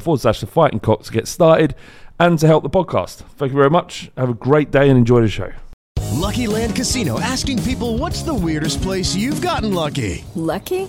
forward slash the fighting cock to get started and to help the podcast. Thank you very much. Have a great day and enjoy the show. Lucky Land Casino asking people what's the weirdest place you've gotten lucky? Lucky?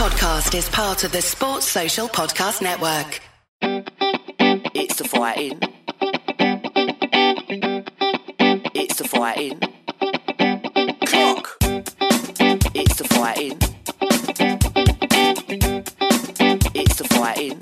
This podcast is part of the Sports Social Podcast Network. It's the fighting. It's the fighting. Clock. It's the fighting. It's the fighting.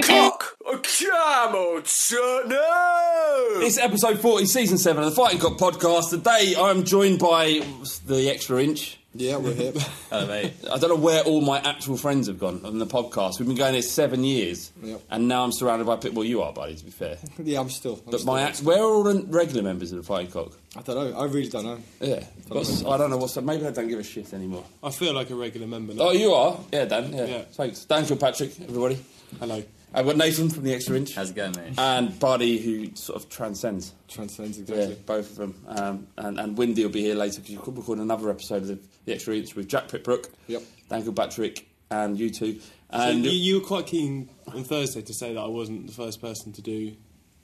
Clock. Come on, son. No. It's episode 40, season 7 of the Fighting Cock podcast. Today I'm joined by the extra inch. Yeah, we're here. Hello, mate. I don't know where all my actual friends have gone on the podcast. We've been going here seven years, Yep. and now I'm surrounded by people. You are, buddy, to be fair. yeah, I'm still. I'm But still my act- where are all the regular members of the Fighting Cock? I don't know. I really don't know. Yeah, What's- I don't know what's maybe I don't give a shit anymore. I feel like a regular member now. Oh, you are? Yeah, Dan. Yeah. Yeah. Thanks. Dan Kilpatrick, everybody. Hello. I've got Nathan from the Extra Inch. How's it going, mate? And Buddy, who sort of transcends. Transcends, Yeah, both of them. Um, and, and Windy will be here later because you could record another episode of the, the Extra Inch with Jack Pitt-Brooke, Yep. Dan Kilpatrick, and you two. So And you, you were quite keen on Thursday to say that I wasn't the first person to do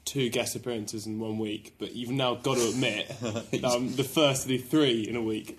two guest appearances in one week, but you've now got to admit that I'm the first to do three in a week.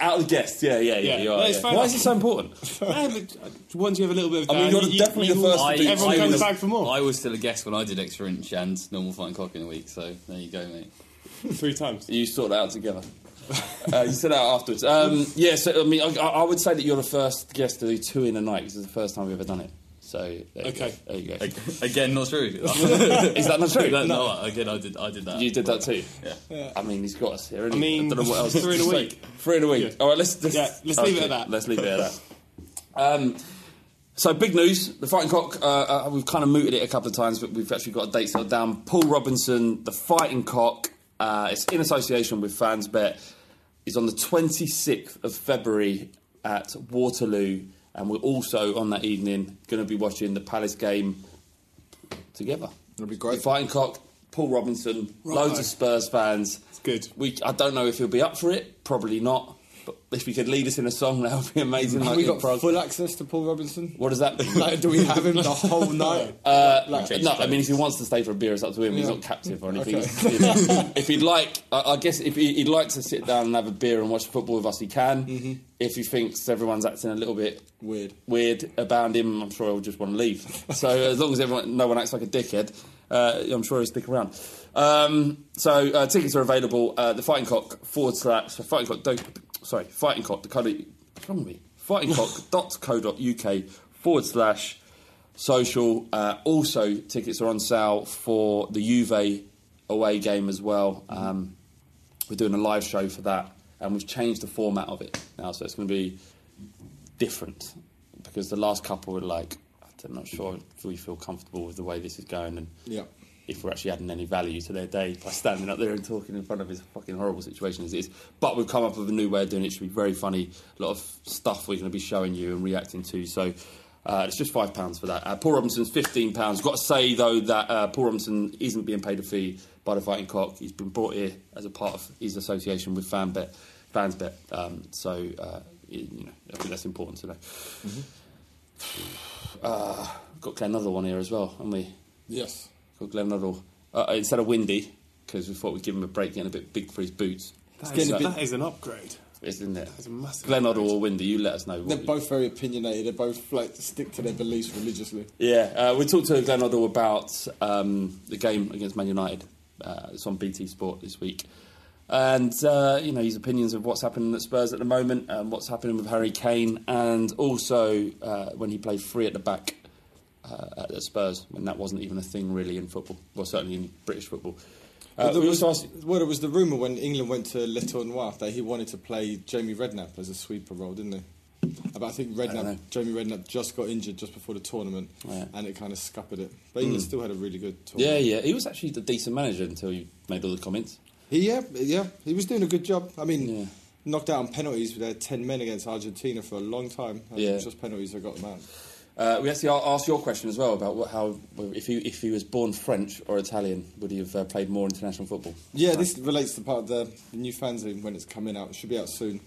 Out of the guests, yeah, yeah, yeah. Yeah, you are, no, it's yeah. fair Why is it so important? Yeah, but uh, once you have a little bit of I mean, Dan, you're you- definitely you the will- first to do- Everyone I comes was- back for more. I was still a guest when I did Extra Inch and normal fine cock in a week, so there you go, mate. Three times. You sort it out together. Uh, you said that afterwards. Um, yeah, so I mean, I, I would say that you're the first guest to do two in a night because it's the first time we've ever done it. So there you Okay. go. there you go. Again, not true. Is that not true? No, no, again, I did. I did that. You did that too. Yeah. I mean, he's got us here. I I mean, don't know what else. three in a week. Three in a week. All right, let's, let's Yeah, let's leave it at that. Let's leave it at that. Um, so big news: the Fighting Cock. Uh, uh, we've kind of mooted it a couple of times, but we've actually got a date settled down. Paul Robinson, the Fighting Cock. Uh, it's in association with FansBet. Is on the 26th of February at Waterloo, and we're also on that evening going to be watching the Palace game together. It'll be great. The Fighting Cock, Paul Robinson, loads of Spurs fans. It's good. We, I don't know if he'll be up for it. Probably not. But if he could lead us in a song, that would be amazing. Have like we got Prague. full access to Paul Robinson? What does that mean? Like, do we have him the whole night? Uh, Like- no, I mean if he wants to stay for a beer, it's up to him. He's not captive or anything. Okay. If, if he'd like, I, I guess if he, he'd like to sit down and have a beer and watch football with us, he can. Mm-hmm. If he thinks everyone's acting a little bit Weird. weird about him, I'm sure he'll just want to leave. so as long as everyone, no one acts like a dickhead, uh, I'm sure he'll stick around. Um, so uh, tickets are available. Uh, the Fighting Cock forward slash so Fighting Cock. Sorry, Fighting Cock. The code. What's wrong with me? Fightingcock.co.uk forward slash social. Uh, also, tickets are on sale for the Juve away game as well. Um, we're doing a live show for that, and we've changed the format of it now, so it's going to be different because the last couple were like, I'm not sure if we feel comfortable with the way this is going and Yeah. If we're actually adding any value to their day by standing up there and talking in front of this fucking horrible situation as it is. But we've come up with a new way of doing it. It should be very funny. A lot of stuff we're going to be showing you and reacting to. So uh, it's just five pounds for that. Uh, Paul Robinson's fifteen pounds. Got to say though that uh, Paul Robinson isn't being paid a fee by the Fighting Cock. He's been brought here as a part of his association with FanBet. FansBet. Um, so uh, you know, I think that's important to know. Uh, got Hoddle one here as well, haven't we? Yes. Got Glenn Hoddle. Uh, instead of Windy, because we thought we'd give him a break, getting a bit big for his boots. That getting a bit- that is an upgrade. Isn't it? That's a massive Glenn upgrade. Or Windy, you let us know. They're What both very opinionated. They both like to stick to their beliefs religiously. yeah, uh, we talked to Glenn Hoddle about um, the game against Man United. Uh, it's on BT Sport this week. And, uh, you know, his opinions of what's happening at Spurs at the moment, and what's happening with Harry Kane, and also uh, when he played free at the back uh, at Spurs, and that wasn't even a thing really in football, well, certainly in British football. Uh, Well, there was, asked- well, there was the rumour when England went to Le Tournoi that he wanted to play Jamie Redknapp as a sweeper role, didn't he? But I think. Redknapp, Jamie Redknapp just got injured just before the tournament, Yeah. and it kind of scuppered it. But England Mm. still had a really good tournament. yeah. Yeah. He was actually a decent manager until you made all the comments. He, yeah, yeah, he was doing a good job. I mean, Yeah. knocked out on penalties. They had ten men against Argentina for a long time. Yeah. it was just penalties that got them out. Uh, we actually asked your question as well about what, how if he if he was born French or Italian, would he have uh, played more international football? Yeah, this relates to part of the, the new fanzine when it's coming out. It should be out soon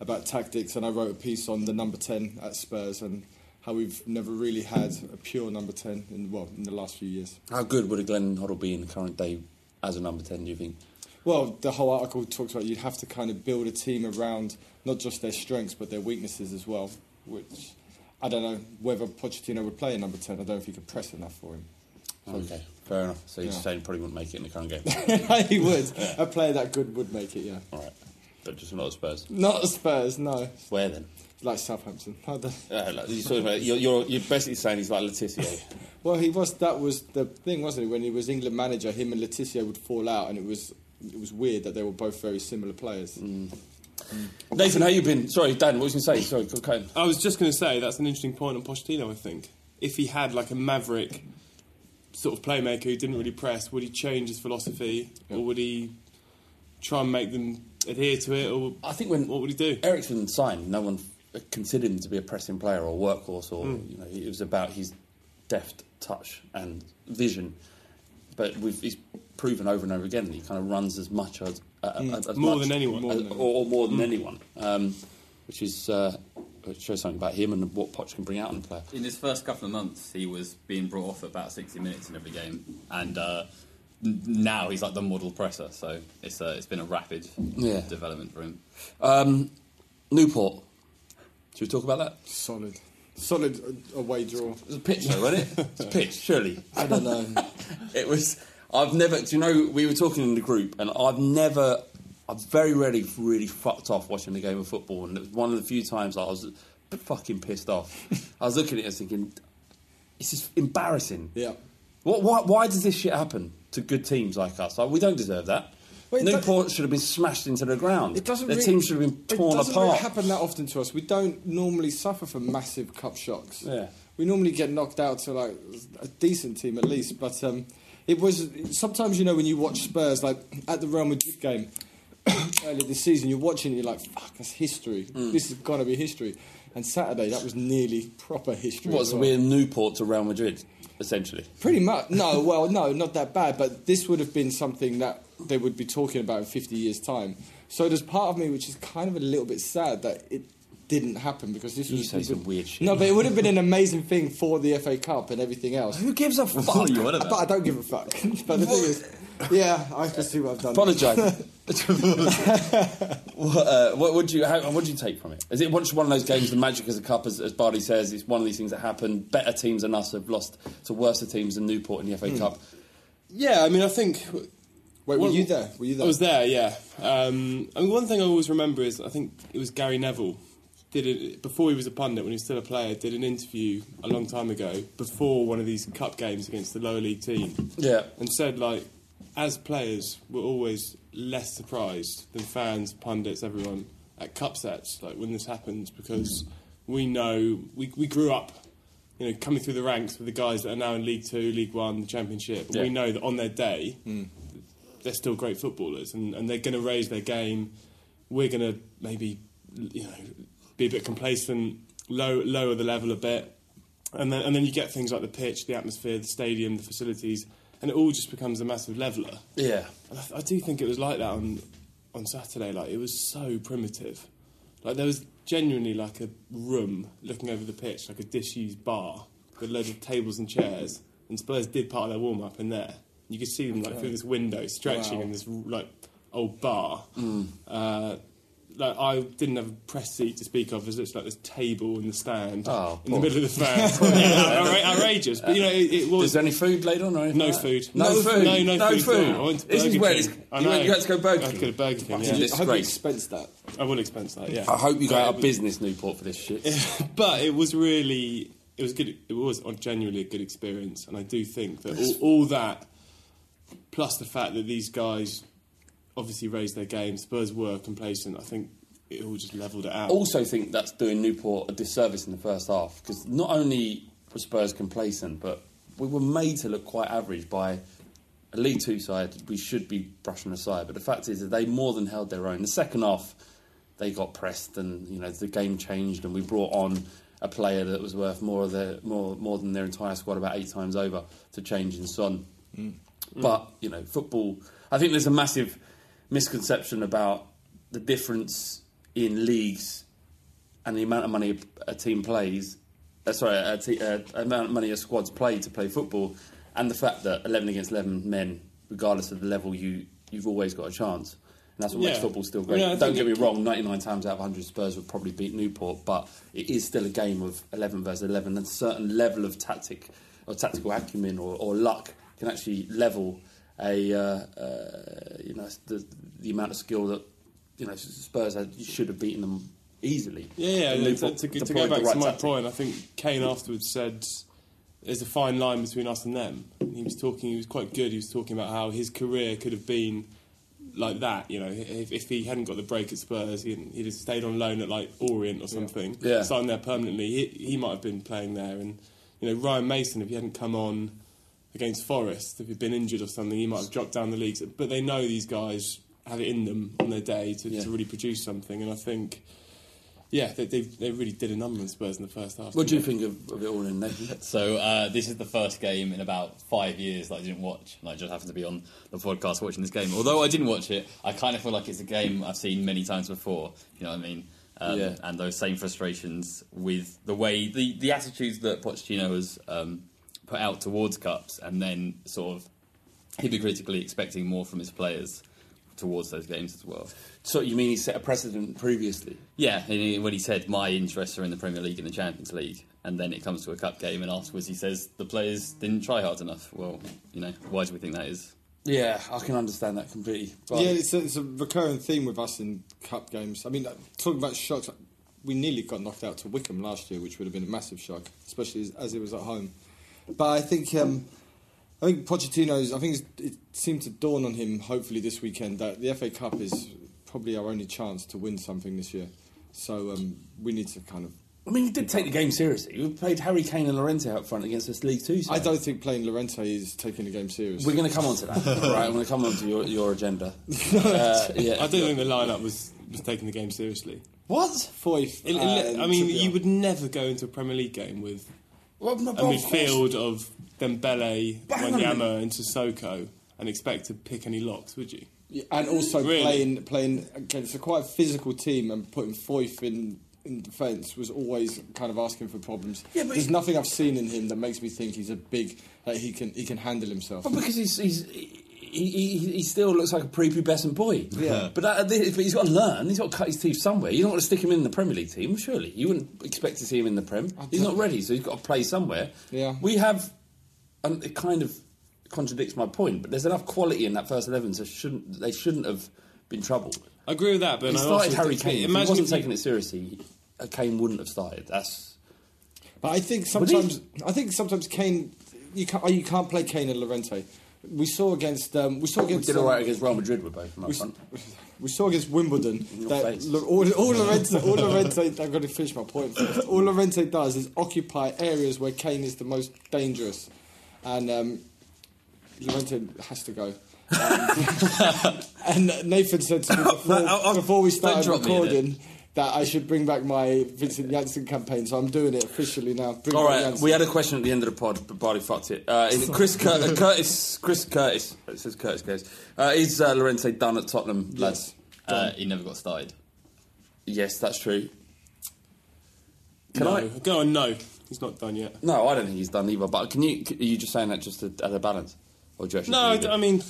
about tactics. And I wrote a piece on the number 10 at Spurs and how we've never really had a pure number 10 in, well, in the last few years. How good would a Glenn Hoddle be in the current day as a number ten? Do you think? Well, the whole article talks about you'd have to kind of build a team around not just their strengths but their weaknesses as well, which I don't know whether Pochettino would play a number 10. I don't know if he could press enough for him. Okay, fair enough. So you're Yeah. saying he probably wouldn't make it in the current game. he would. A player that good would make it, yeah. All right, but just not Spurs. Not Spurs, no. Where then? Like Southampton. Don't- Uh, like, you're, you're, you're, basically saying he's like Le Tissier. Well, he was. That was the thing, wasn't it? When he was England manager, him and Le Tissier would fall out, and it was it was weird that they were both very similar players. Nathan, how you been? Sorry, Dan, what was you going to say? Sorry, go. I was just going to say that's an interesting point on Pochettino. I think if he had like a maverick sort of playmaker who didn't really press, would he change his philosophy, or would he try and make them adhere to it, or I think when what would he do? Eriksen signed, no one considered him to be a pressing player or workhorse, or Mm. you know, it was about his deft touch and vision. But we've, he's proven over and over again that he kind of runs as much as, Mm. as, as More much than anyone. More as- than or, or more than Mm. anyone, um, which is uh, which shows something about him and what Poch can bring out in a player. In his first couple of months, he was being brought off at about 60 minutes in every game, and uh, now he's like the model presser. So it's uh, it's been a rapid Yeah. development for him. Um, Newport. Should we talk about that? Solid, solid uh, away draw. It was a pitch, though, wasn't it? It's a pitch, surely. I don't know. it was. I've never. Do you know? We were talking in the group, and I've never I've very rarely really fucked off watching a game of football, and it was one of the few times I was fucking pissed off. I was looking at it and thinking, "This is embarrassing." Yeah. What, why, why does this shit happen to good teams like us? Like, we don't deserve that. Well, Newport should have been smashed into the ground. It doesn't. Their really, team should have been torn It doesn't apart. really happen that often to us. We don't normally suffer from massive cup shocks. Yeah. We normally get knocked out to like a decent team at least, but um, it was sometimes you know when you watch Spurs like at the Real Madrid game earlier this season, you're watching, it, you're like, fuck, that's history. Mm. This is gonna be history. And Saturday, that was nearly proper history. What, as so well. we're Newport to Real Madrid, essentially? Pretty much. No, well, no, not that bad. But this would have been something that they would be talking about in 50 years' time. So there's part of me which is kind of a little bit sad that it didn't happen because this You was say some weird shit. No, but it would have been an amazing thing for the FA Cup and everything else. Who gives a fuck? you on about? But I don't give a fuck. but the thing is, yeah, I can see what I've done. Apologise. what, uh, what would you how, what do you take from it? Is it one one of those games? The magic as a cup, as, as Bardi says, it's one of these things that happen. Better teams than us have lost to worse teams than Newport in the FA Cup. Yeah, I mean, I think. Wait, were Well, you there? Were you there? I was there, yeah. Um, I mean, one thing I always remember is I think it was Gary Neville did it before he was a pundit when he was still a player. Did an interview a long time ago before one of these cup games against the lower league team. Yeah. and said like, as players, we're always less surprised than fans, pundits, everyone at cup sets like when this happens because we know we we grew up. You know, coming through the ranks with the guys that are now in League Two, League One, the Championship. Yeah. We know that on their day, mm. they're still great footballers and, and they're going to raise their game. We're going to maybe, you know, be a bit complacent, low, lower the level a bit. And then, and then you get things like the pitch, the atmosphere, the stadium, the facilities, and it all just becomes a massive leveller. Yeah. And I, I do think it was like that on, on Saturday. Like, it was so primitive. Like, there was genuinely like a room looking over the pitch, like a disused bar with loads of tables and chairs. And Spurs did part of their warm up in there. You could see them like through this window, stretching Wow. in this like old bar. Uh, like I didn't have a press seat to speak of. There's just like this table in the stand Oh, in the middle of the fan. yeah, outrageous. But you know, it, it was. Is there any food laid on or anything? No like food. No, No food. food. No, no no food food. I went to this is Burger where King. it's, I you, know. you had to go Burger I could have Burger King. Fucking Yeah. I hope you expense that. I will expense that. Yeah. I hope you go out of business, Newport, for this shit. but it was really it was good it was genuinely a good experience and i do think that all, all that plus the fact that these guys obviously raised their game spurs were complacent i think it all just leveled it out also think that's doing Newport a disservice in the first half because not only were Spurs complacent, but we were made to look quite average by a League Two side we should be brushing aside. But the fact is that they more than held their own. The second half, they got pressed, and you know the game changed, and we brought on a player that was worth more of their more more than their entire squad about eight times over to change in Son. Mm. But you know, football. I think there's a massive misconception about the difference in leagues and the amount of money a team plays. Uh, sorry, a te- uh, amount of money a squad's play to play football, and the fact that 11 against 11 men, regardless of the level, you you've always got a chance. And that's what makes football still great. Yeah, Don't get me wrong, 99 times out of 100 Spurs would probably beat Newport, but it is still a game of 11 versus 11, and a certain level of tactic or tactical acumen or, or luck can actually level a uh, uh, you know the, the amount of skill that you know Spurs had, you should have beaten them easily. Yeah, yeah. And and to, to, to go back right to my tactic. point, I think Kane afterwards said there's a fine line between us and them. He was talking. He was quite good. He was talking about how his career could have been like that. You know, if, if he hadn't got the break at Spurs, he'd, he'd have stayed on loan at like Orient or something. Yeah. signed there permanently. He, he might have been playing there. And you know, Ryan Mason, if he hadn't come on against Forest, if he'd been injured or something, he might have dropped down the leagues. But they know these guys have it in them on their day to, Yeah. to really produce something. And I think. Yeah, they, they, they really did a number on Spurs in the first half. What do you think of, of it all in Nathan? So uh, this is the first game in about five years that I didn't watch. And I just happened to be on the podcast watching this game. Although I didn't watch it, I kind of feel like it's a game I've seen many times before. You know what I mean? Um, Yeah. And those same frustrations with the way the the attitudes that Pochettino has um, put out towards cups, and then sort of hypocritically expecting more from his players towards those games as well. So you mean he set a precedent previously? Yeah, and he- when he said my interests are in the Premier League and the Champions League, and then it comes to a cup game, and afterwards he says the players didn't try hard enough. Well, you know, why do we think that is? Yeah, I can understand that completely. But Yeah, it's a, it's a recurring theme with us in cup games. I mean, uh, talking about shocks, we nearly got knocked out to Wycombe last year, which would have been a massive shock, especially as, as it was at home. But I think, um, I think Pochettino's. I think it seemed to dawn on him, hopefully this weekend, that the FA Cup is probably our only chance to win something this year. So um, we need to kind of. I mean, he did take the game seriously. We played Harry Kane and Llorente out front against this League Two. So. I don't think playing Llorente is taking the game seriously. We're going to come on to that, right? I'm going to come on to your, your agenda. Uh, yeah, I don't think the lineup was, was taking the game seriously. What? Foyth. In- in- I mean, you would never go into a Premier League game with Well, no, a but of midfield of Dembele, But hang on a Wanyama, and Sissoko and expect to pick any locks, would you? Yeah, and also Really? playing playing against a quite physical team and putting Foyth in in defence was always kind of asking for problems. Yeah, but There's he- nothing I've seen in him that makes me think he's a big that he can he can handle himself. Well, because he's, he's he, he, he still looks like a prepubescent boy. Yeah. But, that, but he's got to learn. He's got to cut his teeth somewhere. You don't want to stick him in the Premier League team, surely. You wouldn't expect to see him in the Prem. He's not ready, so he's got to play somewhere. Yeah. We have, and it kind of contradicts my point, but there's enough quality in that first eleven, so shouldn't they shouldn't have been troubled. I agree with that, but he I started Harry think- Kane. If he wasn't if you- taking it seriously, uh, Kane wouldn't have started. That's But I think sometimes I think sometimes Kane you can't you can't play Kane and Llorente. We saw against um, we saw against we did all um, against Real Madrid with both of them up we, front. we saw against Wimbledon that look, all, all Llorente, all Llorente, I've got to finish my point. First. All Llorente does is occupy areas where Kane is the most dangerous, and um, Llorente has to go. And, and Nathan said to me before, I'll- I'll- before we started recording that I should bring back my Vincent Janssen campaign, so I'm doing it officially now. Bring All back right, Janssen. we had a question at the end of the pod, but Bardi fucked it. Uh, is it Chris Cur- uh, Curtis, Chris Curtis, it says Curtis goes. Uh, is uh, Llorente done at Tottenham, lads? Uh, he never got started. Yes, that's true. Can no. I? Go on, no. He's not done yet. No, I don't think he's done either. But can you? Are you just saying that just to add a balance, or do you actually? No, I. I mean,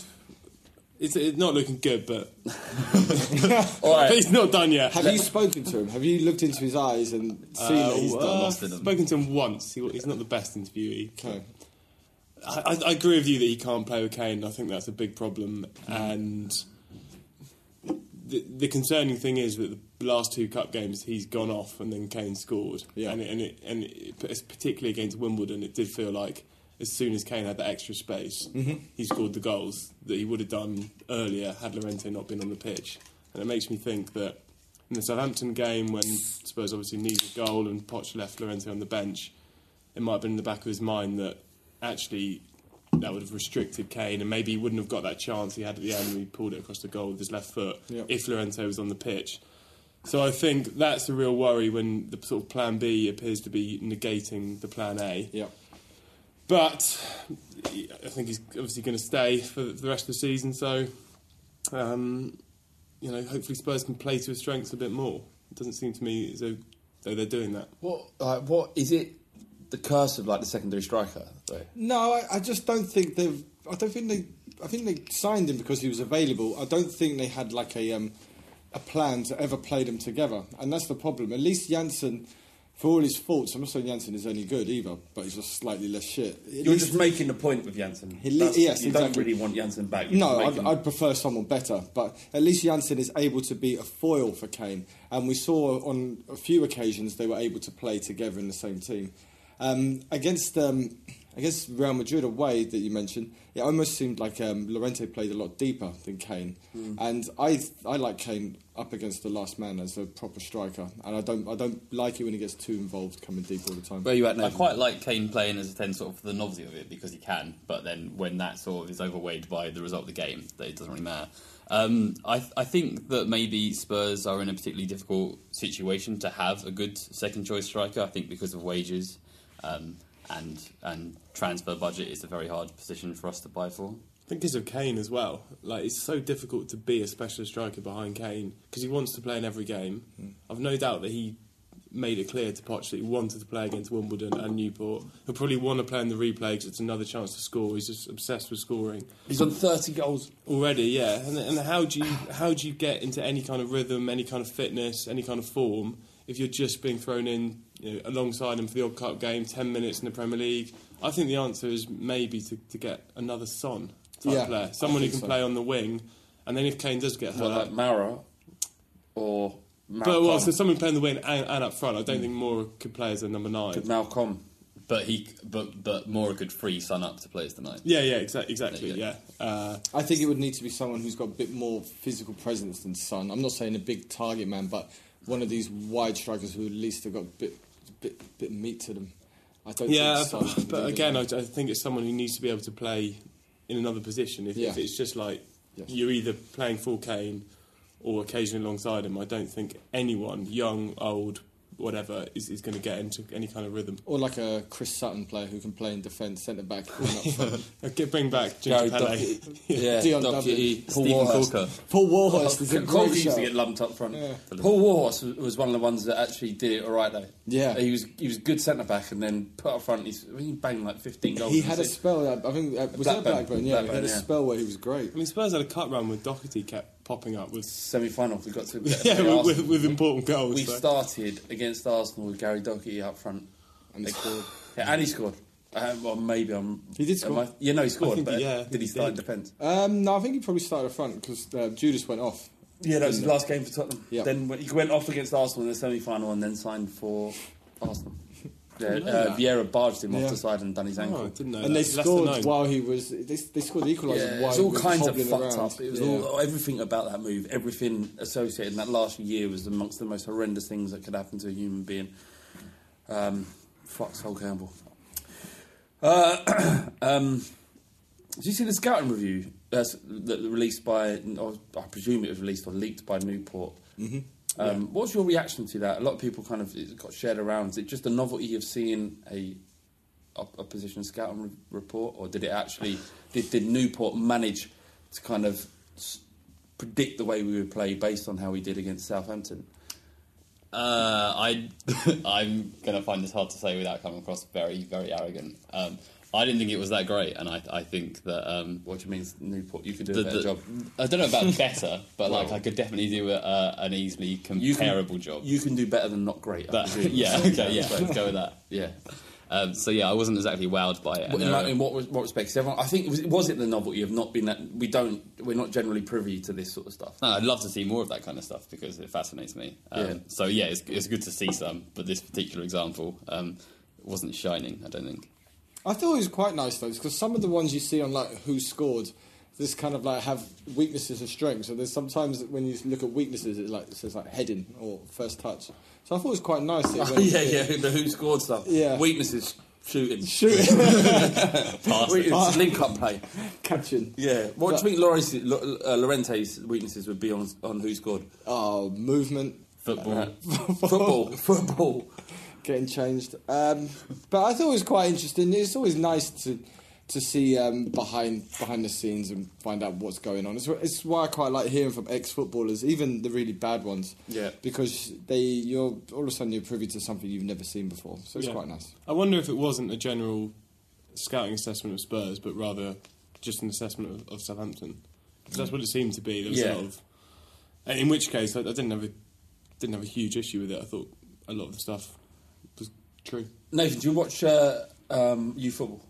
it's, it's not looking good, but, All right. but he's not done yet. Have you spoken to him? Have you looked into his eyes and seen Uh, that he's uh, done? I've spoken to him once. He, he's not the best interviewee. Okay. I, I, I agree with you that he can't play with Kane. I think that's a big problem. And the, the concerning thing is that the last two cup games he's gone off and then Kane scored. Yeah. And it, and it, and it, particularly against Wimbledon, it did feel like as soon as Kane had that extra space, Mhm. he scored the goals that he would have done earlier had Llorente not been on the pitch. And it makes me think that in the Southampton game, when Spurs obviously needed a goal and Poch left Llorente on the bench, it might have been in the back of his mind that actually that would have restricted Kane and maybe he wouldn't have got that chance he had at the end when he pulled it across the goal with his left foot Yeah. if Llorente was on the pitch. So I think that's the real worry when the sort of plan B appears to be negating the plan A. Yeah. But I think he's obviously going to stay for the rest of the season. So, um, you know, hopefully Spurs can play to his strengths a bit more. It doesn't seem to me as though, though they're doing that. What? Like, what is it? The curse of like the secondary striker. Though? No, I, I just don't think they've. I don't think they. I think they signed him because he was available. I don't think they had like a um, a plan to ever play them together, and that's the problem. At least Janssen, for all his faults, I'm not saying Janssen is any good either, but he's just slightly less shit. At You're least- just making the point with Janssen. He That's- yes, you don't exactly. really want Janssen back. You're No, just I'd, making- I'd prefer someone better, but at least Janssen is able to be a foil for Kane, and we saw on a few occasions they were able to play together in the same team. Um, against um, against Real Madrid away that you mentioned, it almost seemed like um, Llorente played a lot deeper than Kane, Mm. and I I like Kane up against the last man as a proper striker, and I don't I don't like it when he gets too involved coming deep all the time. Where you at I quite like Kane playing as a 10 sort of for the novelty of it because he can, but then when that sort of is overweighed by the result of the game, that it doesn't really matter. Um, I, I think that maybe Spurs are in a particularly difficult situation to have a good second choice striker. I think because of wages um, and and transfer budget, is a very hard position for us to buy for. I think because of Kane as well. Like it's so difficult to be a specialist striker behind Kane because he wants to play in every game. Hmm. I've no doubt that he made it clear to Poch that he wanted to play against Wimbledon and Newport. He'll probably want to play in the replay because it's another chance to score. He's just obsessed with scoring He's on 30 goals. already. Yeah, and, and how do you how do you get into any kind of rhythm, any kind of fitness, any kind of form if you're just being thrown in you know, alongside him for the odd cup game, ten minutes in the Premier League? I think the answer is maybe to, to get another Son. type Yeah, player, someone who can so. play on the wing, and then if Kane does get hurt, Well, like Moura or but well, so someone playing the wing and, and up front. I don't think Moura could play as a number nine. Could Malcom. But he, but but Moura could free Son up to play as the nine. Yeah, yeah, exa- exactly. Yeah, uh, I think it would need to be someone who's got a bit more physical presence than Son. I'm not saying a big target man, but one of these wide strikers who at least have got a bit, bit, bit of meat to them. I don't yeah. But, but again, I. I think it's someone who needs to be able to play in another position. If, Yeah. if it's just like Yes. you're either playing full Kane or occasionally alongside him, I don't think anyone, young, old, whatever, is, is going to get into any kind of rhythm. Or like a Chris Sutton player who can play in defence, centre back, and up bring back Gary Ginger Pele. Doherty. Yeah, Dion Doherty, Dublin. Paul Stephen Warhurst. Paul Warhurst is a great used to get lumped up front. Yeah. Paul Warhurst was, was one of the ones that actually did it all right though. Yeah. he was he was good centre back and then put up front. He's, he banged like fifteen goals. He had a season. spell. I think uh, was that Blackburn. Blackburn? Yeah, he Blackburn, had a yeah. spell where he was great. I mean, Spurs had a cut run with Doherty kept popping up with semi-final. We got to yeah with, with, with important goals. We so. started against Arsenal with Gary Doherty up front, and he scored. Yeah, and he scored. Uh, well, maybe I'm. He did score. I- yeah, no, he scored. think but he- yeah, did he he start in did. defence? Um, no, I think he probably started up front because uh, Judas went off. Yeah, that was his last game for Tottenham. Yeah. Then he went off against Arsenal in the semi-final and then signed for Arsenal. Yeah, uh. Vieira barged him Yeah. off the side and done his ankle. Oh, I didn't know and they that. Less than scored nine. while he was. They, they scored the equaliser Yeah, while it's he all kinds of hobbling fucked around. up. It was Yeah. all everything about that move, everything associated in that last year was amongst the most horrendous things that could happen to a human being. Um, fuck Sol Campbell. Uh, um, did you see the scouting review that's that released by? I presume it was released or leaked by Newport. Mhm. Um, What's your reaction to that? A lot of people kind of it got shared around. Is it just a novelty of seeing a op- opposition scouting re- report, or did it actually did, did Newport manage to kind of s- predict the way we would play based on how we did against Southampton? Uh, I I'm gonna find this hard to say without coming across very very arrogant. Um, I didn't think it was that great, and I I think that um, What do you mean, Newport? You could do the- a better the- job. I don't know about better, but like Well- I could definitely do a, a, an easily You can- comparable job. You can do better than not great. But yeah, okay, yeah, let's go with that. Yeah. Um, so yeah, I wasn't exactly wowed by it. In, like, in what, what respect? everyone, I think was, was it the novelty of not being that we don't we're not generally privy to this sort of stuff. No, I'd love to see more of that kind of stuff because it fascinates me. Um, Yeah. So yeah, it's, it's good to see some, but this particular example um, wasn't shining. I don't think. I thought it was quite nice though, because some of the ones you see on like WhoScored, this kind of like have weaknesses and strengths. So there's sometimes when you look at weaknesses, it like it says like heading or first touch. So I thought it was quite nice. that it Oh, yeah, yeah, the who scored stuff. Yeah. Weaknesses, shooting. Shooting. Weaknesses, link up play. catching. Yeah. What But- do you think Loris, Lo- uh, Llorente's weaknesses would be on, on WhoScored? Oh, movement, Football. football. Football. Getting changed. Um, but I thought it was quite interesting. It's always nice to to see um, behind behind the scenes and find out what's going on. It's, it's why I quite like hearing from ex footballers, even the really bad ones. Yeah. Because they you're all of a sudden you're privy to something you've never seen before. So it's Yeah. quite nice. I wonder if it wasn't a general scouting assessment of Spurs, but rather just an assessment of, of Southampton. 'Cause that's what it seemed to be. There was Yeah. a lot of, in which case I, I didn't have a didn't have a huge issue with it. I thought a lot of the stuff true. Nathan, do you watch uh, um, you football?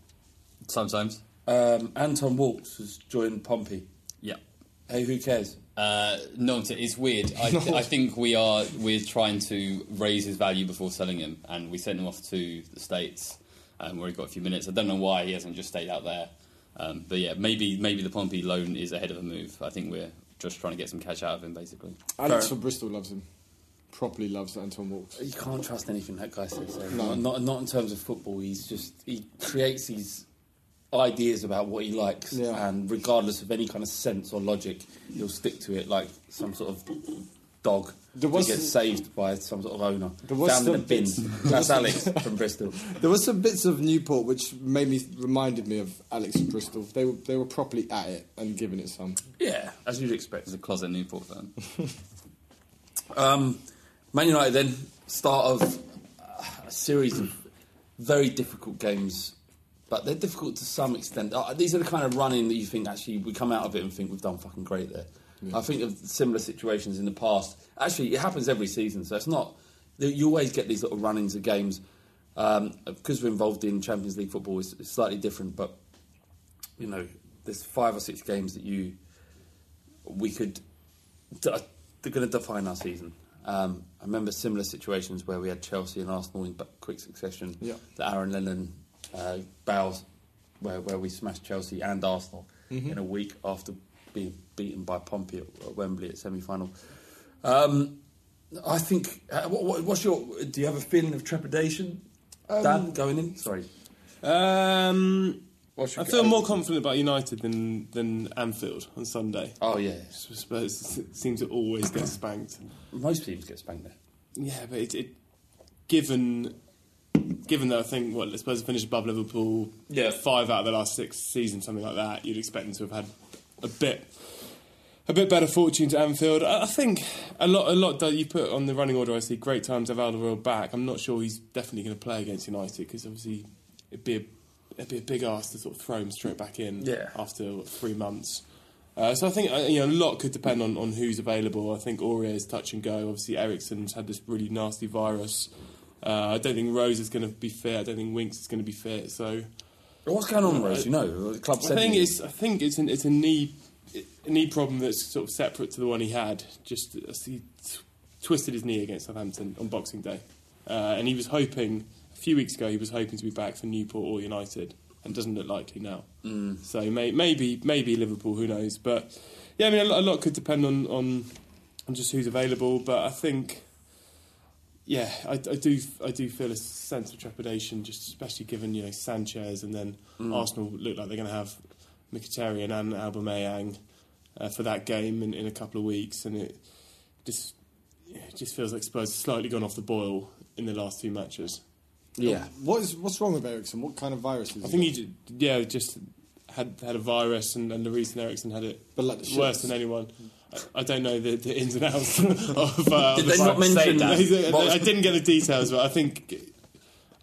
Sometimes. Um, Anton Walkes has joined Pompey. Yeah. Hey, who cares? Uh, no, it's- it's weird. I, th- I think we are we're trying to raise his value before selling him, and we sent him off to the states um, where he got a few minutes. I don't know why he hasn't just stayed out there, um, but yeah, maybe maybe the Pompey loan is ahead of a move. I think we're just trying to get some cash out of him, basically. Alex Fair. from Bristol loves him. Properly loves Anton Walkes. You can't trust anything that guy says. though. No. Not, not not in terms of football. He's just he creates these ideas about what he likes, Yeah. and regardless of any kind of sense or logic, he'll stick to it like some sort of dog There that was gets some- saved by some sort of owner. There was Found in a bin. That's Alex from Bristol. There was some bits of Newport which made me reminded me of Alex from Bristol. They were they were properly at it and giving it some. Yeah, as you'd expect. He's a closet Newport fan. Um, Man United then start of a series of very difficult games, but they're difficult to some extent. Uh, these are the kind of running that you think actually we come out of it and think we've done fucking great there. I think of similar situations in the past. Actually, it happens every season, so it's not. You always get these little run-ins of games um, because we're involved in Champions League football. It's, it's slightly different, but you know, there's five or six games that you we could they're going to define our season. Um, I remember similar situations where we had Chelsea and Arsenal in quick succession. Yeah. The Aaron Lennon uh, Bales, where where we smashed Chelsea and Arsenal Mhm. in a week after being beaten by Pompey at, at Wembley at semi final. Um, I think. Uh, what, what, what's your? Do you have a feeling of trepidation, Um, Dan, going in? Sorry. Um, I your- feel more confident about United than than Anfield on Sunday. Oh yeah, Spurs seems to always get spanked. Most teams get spanked there. Yeah, but it, it given given that I think what Spurs have finished above Liverpool, Yeah. five out of the last six seasons, something like that, you'd expect them to have had a bit a bit better fortune to Anfield. I, I think a lot a lot that you put on the running order. I see great times to have Alderweireld back. I'm not sure he's definitely going to play against United because obviously it'd be a, it'd be a big ask to sort of throw him straight back in Yeah. after what, three months. Uh, so I think uh, you know a lot could depend on, on who's available. I think Aurier is touch and go. Obviously Eriksen's had this really nasty virus. Uh, I don't think Rose is going to be fit. I don't think Winks is going to be fit. So What's going on, Rose? You know, the club I think it's I think it's an, it's a knee a knee problem that's sort of separate to the one he had. Just as he t- twisted his knee against Southampton on Boxing Day, uh, and he was hoping a few weeks ago he was hoping to be back for Newport or United, and doesn't look likely now. Mm. So may, maybe maybe Liverpool, who knows? But yeah, I mean a lot, a lot could depend on, on on just who's available. But I think. Yeah, I, I do. I do feel a sense of trepidation, just especially given you know Sanchez, and then Mm. Arsenal look like they're going to have Mkhitaryan and Aubameyang uh, for that game in, in a couple of weeks, and it just it just feels like Spurs have slightly gone off the boil in the last two matches. What is what's wrong with Eriksen? What kind of virus is I think he, ju- yeah, just had had a virus, and, and Lloris and Eriksen had it But like the worse than anyone. I, I don't know the, the ins and outs of. Uh, Did of they the not mention that? I didn't get the details, but I think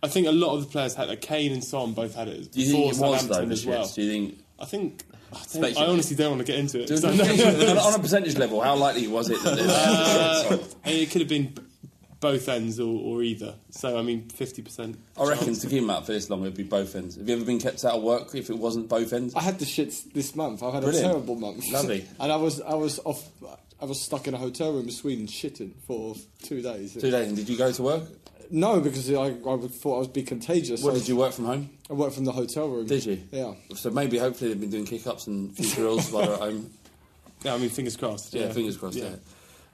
I think a lot of the players had. Like Kane and Son both had it. Do you think before it was though? As well. Do you think? I think. I, don't, I honestly don't want to get into it. Do you So- on, a- percentage level, how likely was it that Uh, it could have been b- both ends or, or either. So I mean, fifty percent. I reckon to keep him out for this long, it'd be both ends. Have you ever been kept out of work if it wasn't both ends? I had the shits this month. I've had Brilliant. a terrible month. Lovely. and I was I was off. I was stuck in a hotel room in Sweden shitting for two days. Two days. And did you go to work? No, because I, I thought I would be contagious. What So did you work from home? I worked from the hotel room. Did you? Yeah. So maybe, hopefully, they've been doing kick ups and few drills while they're at home. Yeah, I mean, fingers crossed. Yeah, Yeah, fingers crossed. Yeah. Yeah.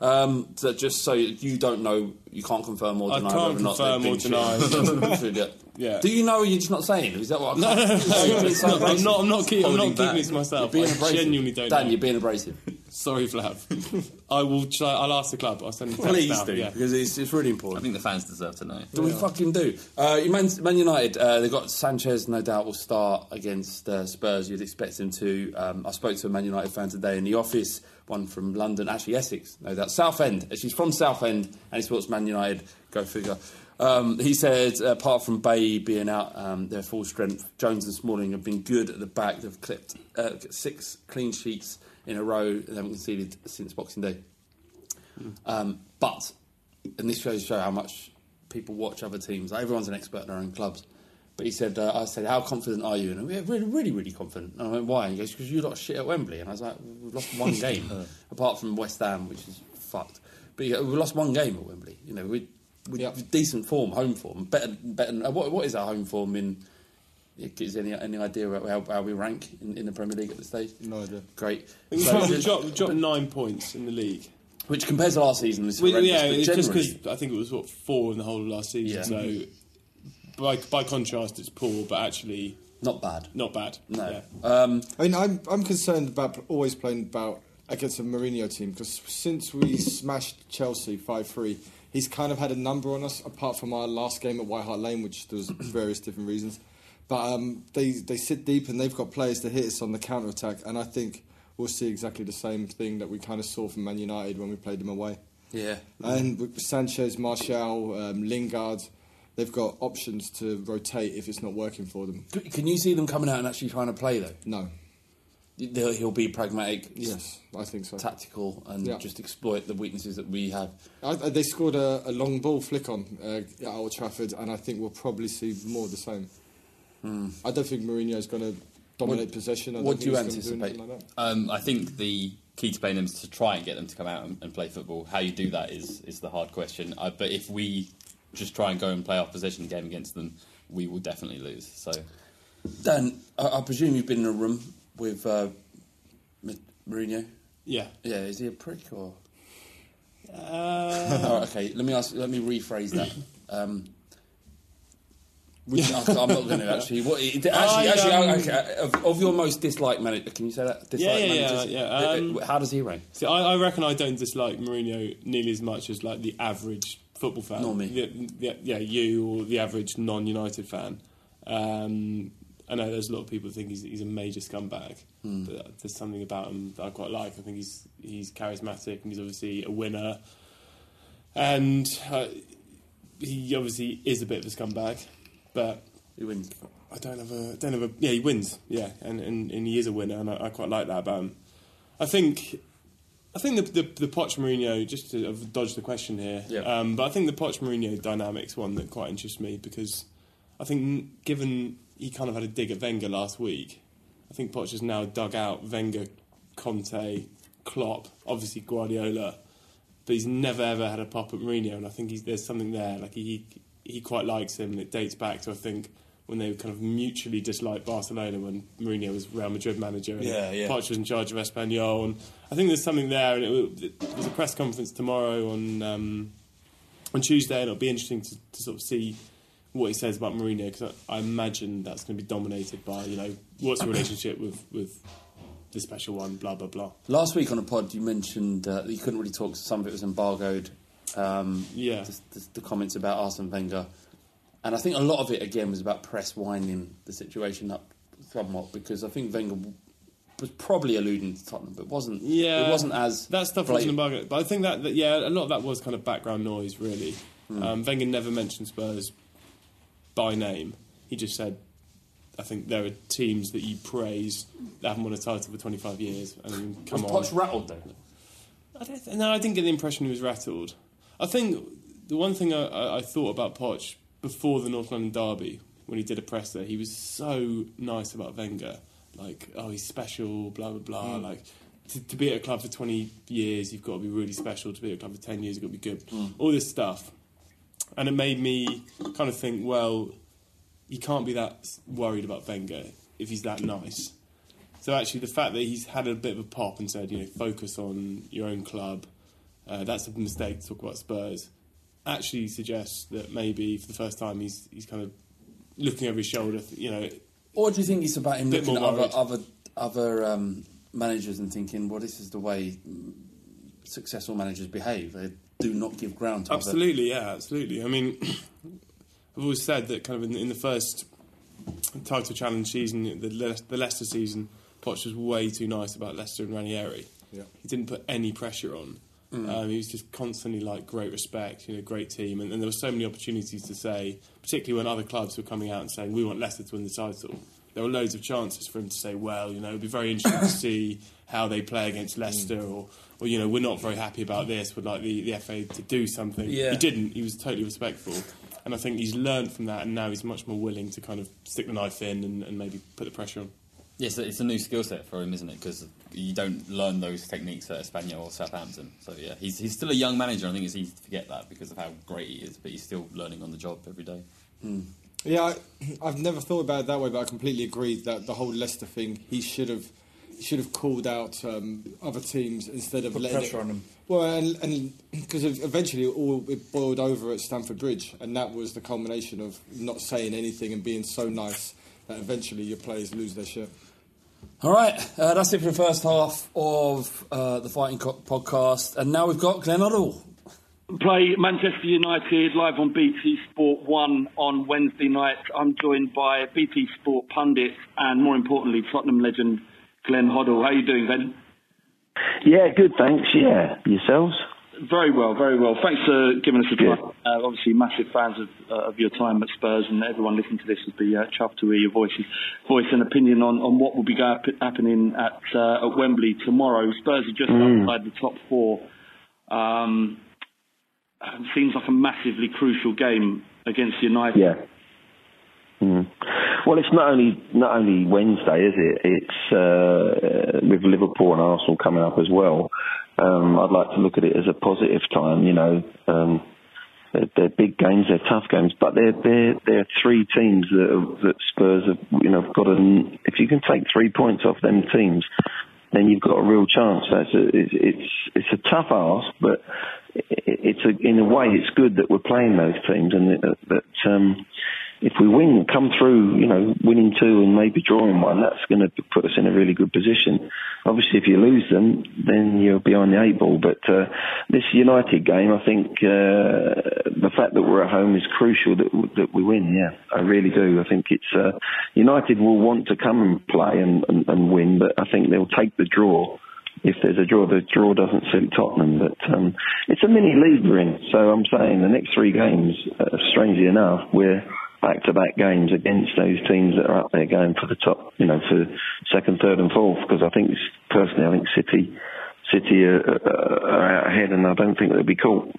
Um, so just so you don't know, you can't confirm or I deny can't whether or not confirm they've or deny. shit. yeah. Yeah. Do you know? You're just not saying. Is that what? I No, no, no, can't- no, You're being it's so not- I'm not- I'm not keep- I'm not keeping back. this to myself. You're being I abrasive. genuinely don't Dan, know. you're being abrasive. Sorry, Flav. I will try. I'll ask the club. I'll send a text Please now. do Yeah. because it's, it's really important. I think the fans deserve to know. Do we fucking do? Uh, you Man, Man United, uh, they've got Sanchez, no doubt, will start against uh, Spurs. You'd expect him to. Um, I spoke to a Man United fan today in the office, one from London, actually Essex, no doubt. Southend. She's from Southend and he supports Man United. Go figure. Um, he said, apart from Bailly being out, um, their full strength, Jones and Smalling have been good at the back. They've clipped uh, six clean sheets in a row They haven't conceded since Boxing Day. Um, but, and this shows show how much people watch other teams. Everyone's an expert in their own clubs. But he said, uh, I said, how confident are you? And we're really, really, really confident. And I went, why? And he goes, because you lot shit at Wembley. And I was like, we've lost one game, apart from West Ham, which is fucked. But yeah, we lost one game at Wembley. You know, we we decent form, home form, better. better uh, what, what is our home form in? Is any any idea about how, how we rank in, in the Premier League at this stage? No idea. Great. I think So- we dropped, we dropped nine points in the league. which compares to last season is We- horrendous. yeah, it's just because I think it was what four in the whole of last season. Yeah. So by by contrast, it's poor, but actually not bad. Not bad. No. Yeah. I mean, I'm I'm concerned about always playing about against a Mourinho team because since we smashed Chelsea five three, he's kind of had a number on us. Apart from our last game at White Hart Lane, which there was various different reasons, but um, they they sit deep and they've got players to hit us on the counter attack, and I think we'll see exactly the same thing that we kind of saw from Man United when we played them away. Yeah. And with Sanchez, Martial, um, Lingard, they've got options to rotate if it's not working for them. Can you see them coming out and actually trying to play though? No. He'll, he'll be pragmatic. Yes, I think so. Tactical and Yeah. just exploit the weaknesses that we have. I, I- they scored a, a long ball flick on uh, at Old Trafford, and I think we'll probably see more of the same. Hmm. I don't think Mourinho's going to dominate What- possession. I what don't you think do anticipate? anything like that. Um, I think the key to playing them is to try and get them to come out and, and play football. How you do that is is the hard question. Uh, but if we just try and go and play our position game against them, we will definitely lose. So Dan, I, I presume you've been in a room with uh, M- Mourinho. Yeah. Yeah. Is he a prick or? Uh, All right, okay. Let me ask. Let me rephrase that. Um, which, I'm not going to actually. What, actually, I, actually, um, okay, of, of your most disliked manager, can you say that? Dislike Yeah, yeah, yeah, managers? yeah. Uh, Um, How does he rank? See, I, I reckon I don't dislike Mourinho nearly as much as like the average football fan. Nor me. The- the- yeah, you or the average non-United fan. Um, I know there's a lot of people who think he's, he's a major scumbag, Hmm. but there's something about him that I quite like. I think he's he's charismatic and he's obviously a winner, and uh, he obviously is a bit of a scumbag, but he wins. I don't have a don't have a yeah he wins yeah and, and, and he is a winner and I, I quite like that about him. I think I think the the, the Poch Mourinho just to I've dodged the question here, Yeah. um, but I think the Poch Mourinho dynamics one that quite interests me because I think given he kind of had a dig at Wenger last week, I think Poch has now dug out Wenger, Conte, Klopp, obviously Guardiola, but he's never ever had a pop at Mourinho, and I think he's, there's something there. Like he he quite likes him, and it dates back to I think when they kind of mutually disliked Barcelona when Mourinho was Real Madrid manager and Yeah, yeah. Poch was in charge of Espanyol, and I think there's something there. And it, it, there's a press conference tomorrow on um, on Tuesday, and it'll be interesting to, to sort of see what he says about Mourinho because I, I imagine that's going to be dominated by you know what's the relationship with with the special one, blah blah blah. Last week on a pod, you mentioned uh, that you couldn't really talk. Some of it was embargoed. Um, Yeah. the, the, the comments about Arsene Wenger, and I think a lot of it again was about press winding the situation up somewhat because I think Wenger was probably alluding to Tottenham, but wasn't. Yeah, it wasn't as that stuff blatant. wasn't embargoed. But I think that, that yeah, a lot of that was kind of background noise, really. Um, Wenger never mentioned Spurs by name. He just said, "I think there are teams that you praise that haven't won a title for 25 years." And come Was on, Poch rattled though? I don't th- no, I didn't get the impression he was rattled. I think the one thing I, I, I thought about Poch before the North London derby, when he did a presser, he was so nice about Wenger. Like, oh, he's special, blah, blah, blah. Mm. Like, to, to be at a club for 20 years, you've got to be really special. To be at a club for 10 years, you've got to be good. All this stuff. And it made me kind of think, well, you can't be that worried about Wenger if he's that nice. So actually, the fact that he's had a bit of a pop and said, you know, focus on your own club, uh, that's a mistake to talk about Spurs. Actually, suggests that maybe for the first time he's he's kind of looking over his shoulder. You know, Or do you think it's about him looking at other other other um, managers and thinking, well, this is the way mm, successful managers behave. They do not give ground to other- absolutely, yeah, absolutely. I mean, I've always said that kind of in, in the first title challenge season, the, Le- the Leicester season, Poch was way too nice about Leicester and Ranieri. Yeah. He didn't put any pressure on. Mm. Um, he was just constantly like great respect, you know, great team, and, and there were so many opportunities to say, particularly when other clubs were coming out and saying we want Leicester to win the title. There were loads of chances for him to say, well, you know, it'd be very interesting to see how they play against Leicester, or, or you know, we're not very happy about this. Would like the, the FA to do something. Yeah. He didn't. He was totally respectful, and I think he's learned from that, and now he's much more willing to kind of stick the knife in and, and maybe put the pressure on. Yes, it's a new skill set for him, isn't it? Because you don't learn those techniques at Espanyol or Southampton. So yeah, he's he's still a young manager. I think it's easy to forget that because of how great he is, but he's still learning on the job every day. Yeah, I, I've never thought about it that way, but I completely agree that the whole Leicester thing, he should have should have called out um, other teams instead of Put letting pressure it, on them. Well, and because eventually it all it boiled over at Stamford Bridge, and that was the culmination of not saying anything and being so nice that eventually your players lose their shit. All right, uh, that's it for the first half of uh, the Fighting Cock podcast, and now we've got Glenn Hoddle. play Manchester United live on BT Sport 1 on Wednesday night. I'm joined by BT Sport pundit and, more importantly, Tottenham legend Glenn Hoddle. How are you doing, Glenn? Yeah, good, thanks. Yeah, yourselves? Very well, very well. Thanks for giving us a time. Uh, obviously, massive fans of, uh, of your time at Spurs, and everyone listening to this would be uh, chuffed to hear your voices, voice and opinion on, on what will be go- happening at, uh, at Wembley tomorrow. Spurs are just Mm. outside the top four. Um, seems like a massively crucial game against United. Yeah. Mm. Well, it's not only not only Wednesday, is it? It's uh, with Liverpool and Arsenal coming up as well. Um, I'd like to look at it as a positive time. You know, um, they're, they're big games, they're tough games, but they're they're they're three teams that that Spurs have you know got. A, if you can take three points off them teams, then you've got a real chance. It's a, it's, it's it's a tough ask, but it's a, in a way it's good that we're playing those teams and that, that um, if we win, come through, you know, winning two and maybe drawing one, that's going to put us in a really good position. Obviously, if you lose them, then you're behind the eight ball. But uh, this United game, I think uh, the fact that we're at home is crucial that that we win. Yeah, I really do. I think it's uh, United will want to come and play and, and, and win, but I think they'll take the draw if there's a draw, the draw doesn't suit Tottenham. But um, it's a mini league we're in, so I'm saying the next three games, uh, strangely enough, we're back-to-back games against those teams that are up there going for the top, you know, for second, third, and fourth. Because I think personally, I think City, City are, are out ahead, and I don't think they'll be caught.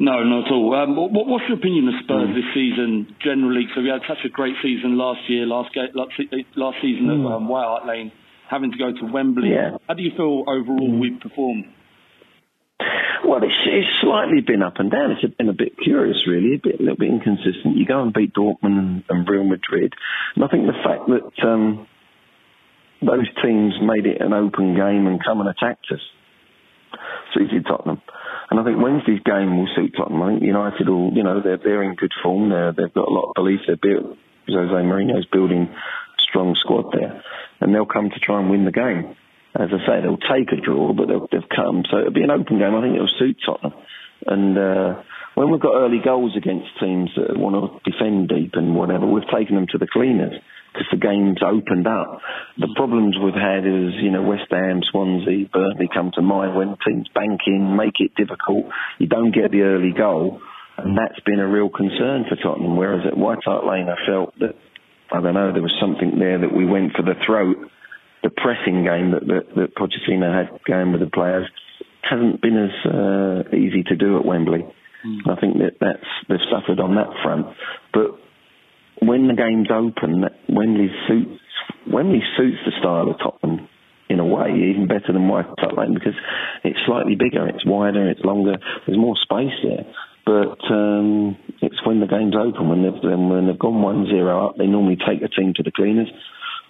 No, not at all. Um, what, what's your opinion of Spurs mm. this season generally? So we had such a great season last year, last last, last season mm. at um, White Hart Lane, having to go to Wembley. Yeah. How do you feel overall mm. we've performed? Well, it's, it's slightly been up and down. It's been a bit curious, really, a bit a little bit inconsistent. You go and beat Dortmund and, Real Madrid, and I think the fact that um, those teams made it an open game and come and attacked us suited Tottenham. And I think Wednesday's game will suit Tottenham. I think United will, you know, they're they're in good form. They're, they've got a lot of belief. They're built. Jose Mourinho's building a strong squad there, and they'll come to try and win the game as I say, they'll take a draw, but they've come. So it'll be an open game. I think it'll suit Tottenham. And uh, when we've got early goals against teams that want to defend deep and whatever, we've taken them to the cleaners because the game's opened up. The problems we've had is, you know, West Ham, Swansea, Burnley come to mind when teams bank in, make it difficult. You don't get the early goal. And that's been a real concern for Tottenham. Whereas at White Hart Lane, I felt that, I don't know, there was something there that we went for the throat the pressing game that, that, that Pochettino had going with the players hasn't been as uh, easy to do at Wembley. Mm. I think that that's they've suffered on that front. But when the game's open, Wembley suits Wembley suits the style of Tottenham in a way, even better than White Hart Lane because it's slightly bigger, it's wider, it's longer, there's more space there. But um, it's when the game's open, when they've when they've gone one zero up, they normally take the team to the cleaners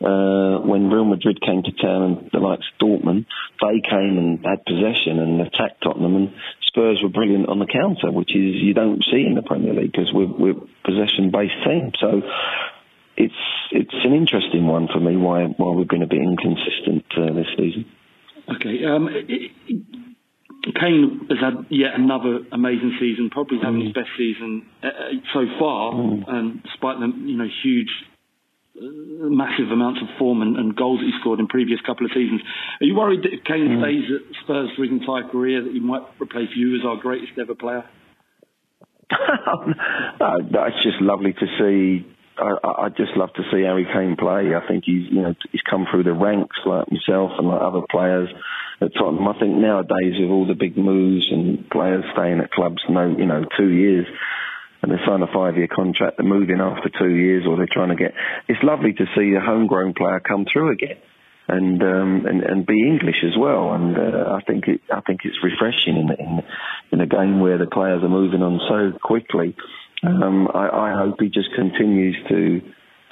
uh, when Real Madrid came to town and the likes of Dortmund, they came and had possession and attacked Tottenham, and Spurs were brilliant on the counter, which is you don't see in the Premier League because we're, we're possession-based team. So it's it's an interesting one for me why why we've been a bit inconsistent uh, this season. Okay. Um, it, Kane has had yet another amazing season, probably having mm. his best season uh, so far, mm. and despite the you know huge massive amounts of form and, and, goals that he scored in previous couple of seasons. Are you worried that if Kane mm. stays at Spurs for his entire career, that he might replace you as our greatest ever player? no, it's just lovely to see. I, I just love to see Harry Kane play. I think he's, you know, he's come through the ranks like myself and like other players at Tottenham. I think nowadays with all the big moves and players staying at clubs, no, you know, two years, and they sign a five-year contract, they're moving after two years, or they're trying to get. It's lovely to see a homegrown player come through again, and um, and, and be English as well. And uh, I think it, I think it's refreshing in, in in a game where the players are moving on so quickly. Um, I, I hope he just continues to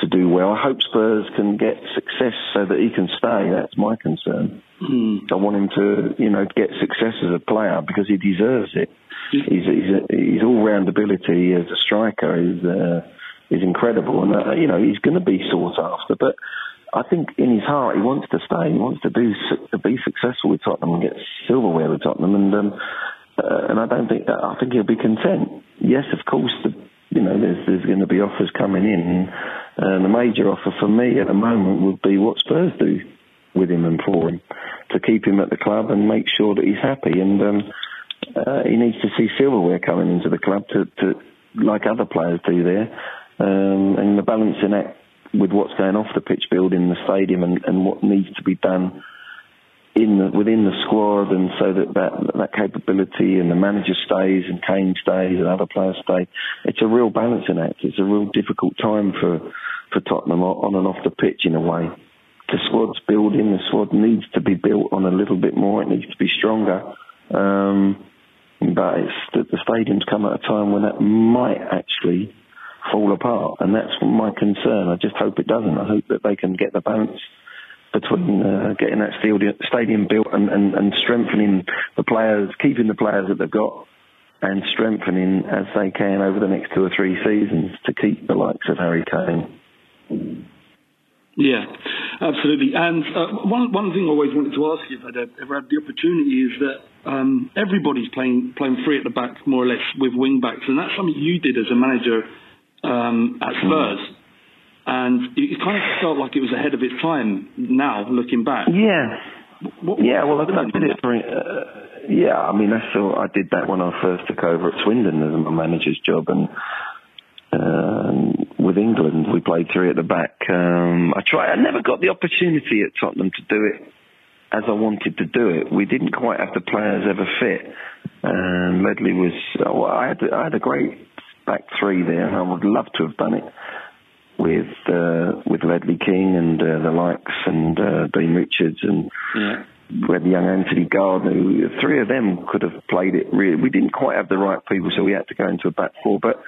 to do well. I hope Spurs can get success so that he can stay. That's my concern. Mm. I want him to, you know, get success as a player because he deserves it. He's, he's, his all-round ability as a striker is uh, is incredible, and uh, you know he's going to be sought after. But I think in his heart he wants to stay. He wants to do to be successful with Tottenham and get silverware with Tottenham, and um, uh, and I don't think I think he'll be content. Yes, of course, the, you know there's there's going to be offers coming in, and the major offer for me at the moment would be what Spurs do with him and for him to keep him at the club and make sure that he's happy and. Um, uh, he needs to see silverware coming into the club to, to like other players do there, um, and the balancing act with what's going off the pitch building the stadium and, and what needs to be done in the, within the squad, and so that, that that capability and the manager stays and Kane stays and other players stay. It's a real balancing act. It's a real difficult time for for Tottenham on and off the pitch in a way. The squad's building. The squad needs to be built on a little bit more. It needs to be stronger. Um, but it's the, the stadium's come at a time when that might actually fall apart, and that's my concern. I just hope it doesn't. I hope that they can get the balance between uh, getting that stadium, built and, and, and strengthening the players, keeping the players that they've got, and strengthening as they can over the next two or three seasons to keep the likes of Harry Kane. Yeah, absolutely. And uh, one one thing I always wanted to ask you, if I'd ever had the opportunity, is that um, everybody's playing playing free at the back, more or less, with wing backs, and that's something you did as a manager um, at Spurs. And it kind of felt like it was ahead of its time. Now, looking back, Yeah. What- yeah, well, I, I did it for. Uh, yeah, I mean, I saw I did that when I first took over at Swindon as my manager's job, and um, with England we played three at the back. Um, I tried. I never got the opportunity at Tottenham to do it as I wanted to do it. We didn't quite have the players ever fit. And Ledley was. Oh, I had I had a great back three there, and I would love to have done it with uh, with Ledley King and uh, the likes and uh, Dean Richards and yeah. we had the young Anthony Gardner. Three of them could have played it. Really, we didn't quite have the right people, so we had to go into a back four. But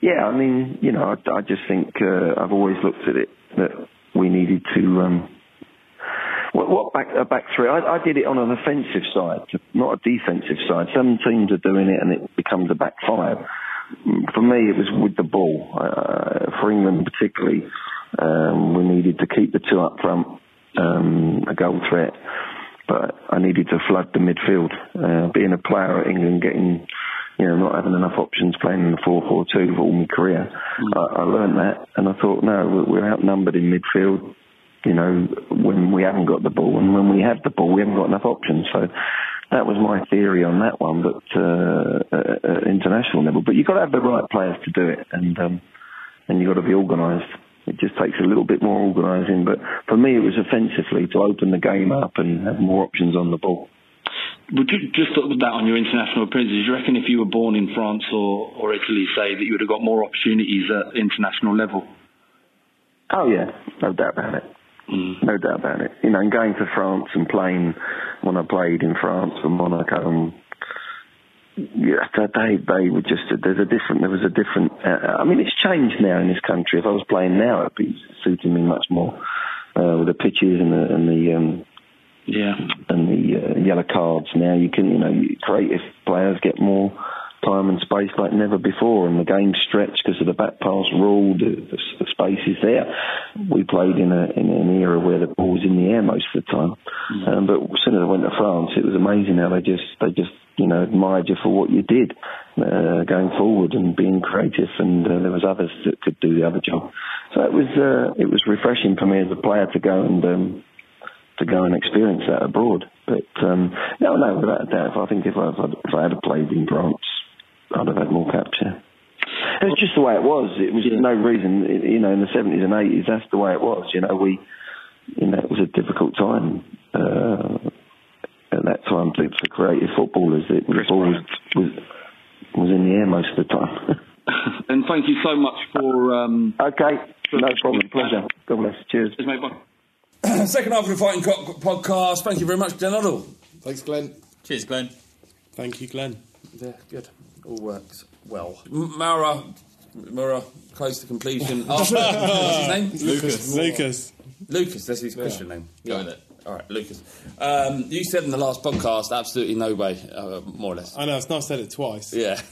yeah, I mean, you know, I, I just think uh, I've always looked at it that we needed to. Um, what, what back a back three? I, I did it on an offensive side, not a defensive side. Some teams are doing it, and it becomes a back five. For me, it was with the ball. Uh, for England, particularly, um, we needed to keep the two up front, um, a goal threat. But I needed to flood the midfield. Uh, being a player at England, getting you know, not having enough options playing in the 4-4-2 for all my career. I, I learned that and I thought, no, we're, outnumbered in midfield, you know, when we haven't got the ball. And when we have the ball, we haven't got enough options. So that was my theory on that one, but uh, at, at international level. But you've got to have the right players to do it and, um, and you've got to be organised. It just takes a little bit more organising. But for me, it was offensively to open the game up and have more options on the ball. Would you just with that on your international appearances? Do you reckon if you were born in France or, or Italy, say, that you would have got more opportunities at international level? Oh yeah, no doubt about it. No doubt about it. You know, and going to France and playing when I played in France for Monaco, and yeah, they they were just there's a different there was a different. Uh, I mean, it's changed now in this country. If I was playing now, it'd be suiting me much more uh, with the pitches and the and the um, yeah and the uh, yellow cards. Now you can you know creative players get more time and space like never before, and the game stretched because of the back pass rule. The, the, the space is there. We played in a in an era where the ball was in the air most of the time. Um, but as soon as I went to France, it was amazing how they just they just you know admired you for what you did uh, going forward and being creative. And uh, there was others that could do the other job. So it was uh, it was refreshing for me as a player to go and. Um, to go and experience that abroad, but um, no, no, without a doubt. I think if I, if I if I had played in France, I'd have had more capture. It was just the way it was. It was no reason, you know, in the seventies and eighties. That's the way it was. You know, we, you know, it was a difficult time uh, at that time for, for creative footballers. It the ball was, was was in the air most of the time. And thank you so much for. Um, okay, no problem. Pleasure. God bless. Cheers. Cheers, mate. Bye. Second half of the Fighting Cock podcast. Thank you very much, Glenn Hoddle. Thanks, Glenn. Cheers, Glenn. Thank you, Glenn. Yeah, good. All works well. M- Moura, Moura, close to completion. Oh, what's his name? Lucas. Lucas. Lucas, that's his Christian name. Go with it. All right, Lucas. Um, you said in the last podcast, absolutely no way, uh, more or less. I know, I've not said it twice. Yeah.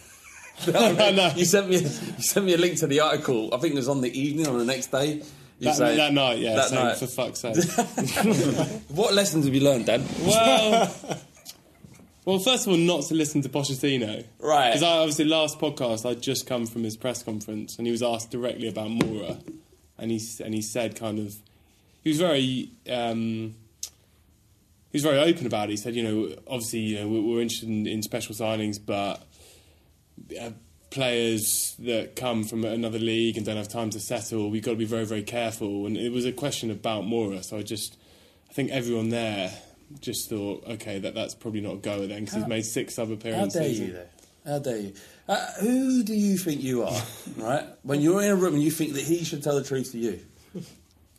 No, no. You sent me, you sent me a link to the article. I think it was on the evening, on the next day. That, say- that night, yeah, that night. for fuck's sake. what lessons have you learned, Dan? Well, well, first of all, not to listen to Pochettino. Right. Because I obviously last podcast I'd just come from his press conference and he was asked directly about Moura, and he and he said kind of he was very um, he was very open about it. He said, you know, obviously, you know, we're, we're interested in, in special signings, but uh, players that come from another league and don't have time to settle, we've got to be very, very careful. And it was a question about Moura, so I just, I think everyone there just thought, okay, that that's probably not a goer then because he's made six sub appearances. How dare you, though? How dare you? Uh, who do you think you are, right? When you're in a room and you think that he should tell the truth to you?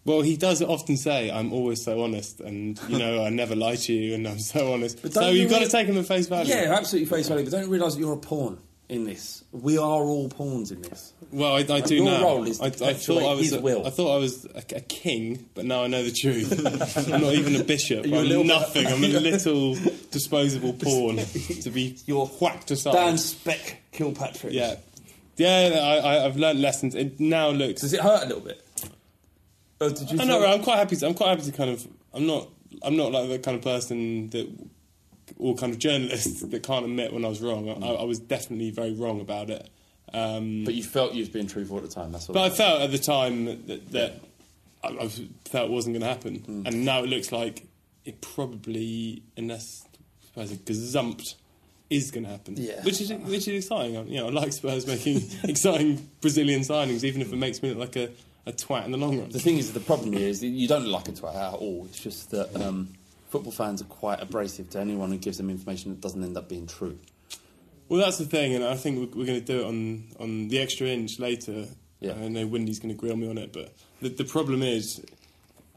Well, he does often say, "I'm always so honest," and you know, I never lie to you, and I'm so honest. But so don't you've you got to take him at face value. Yeah, absolutely face value. But don't realise that you're a pawn in this. We are all pawns in this. Well, I, I do your now. role is to I, I thought I was. A, will. I thought I was a, a king, but now I know the truth. I'm not even a bishop. You're a I'm bit- nothing. I'm a little disposable pawn to be whacked aside. Dan Speck Kilpatrick. Yeah, yeah. I, I, I've learned lessons. It now looks. Does it hurt a little bit? Or did you I'm feel- not. I'm quite happy. To, I'm quite happy to kind of. I'm not. I'm not like the kind of person that, or kind of journalists that can't admit when I was wrong. I, I was definitely very wrong about it. Um, But you felt you was being truthful at the time. That's all. but I felt at the time that, that I, I felt it wasn't going to happen, Hmm. and now it looks like it probably, unless I suppose, a gazumped is going to happen. Yeah. which is which is exciting. I- You know, I like Spurs making exciting Brazilian signings, even if it makes me look like a, a twat in the long run. The thing is, the problem here is you don't look like a twat at all. It's just that um, football fans are quite abrasive to anyone who gives them information that doesn't end up being true. Well, that's the thing, and I think we're, we're going to do it on, on the extra inch later. Yeah. I know Wendy's going to grill me on it, but the, the problem is,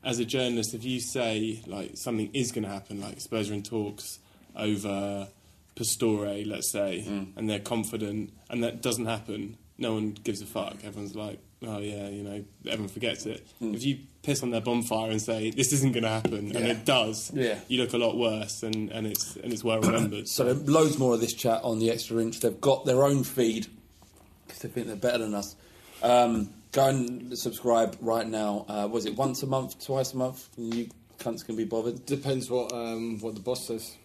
as a journalist, if you say like something is going to happen, like Spurs are in talks over Pastore, let's say, mm. and they're confident, and that doesn't happen, no one gives a fuck. Everyone's like, oh yeah, you know, everyone forgets it. If you piss on their bonfire and say this isn't going to happen, and it does, Yeah. you look a lot worse, and, and it's and it's well remembered. So loads more of this chat on the extra inch. They've got their own feed because they think they're better than us. Um, go and subscribe right now. Uh, was it once a month, twice a month? You cunts can be bothered. Depends what um, what the boss says.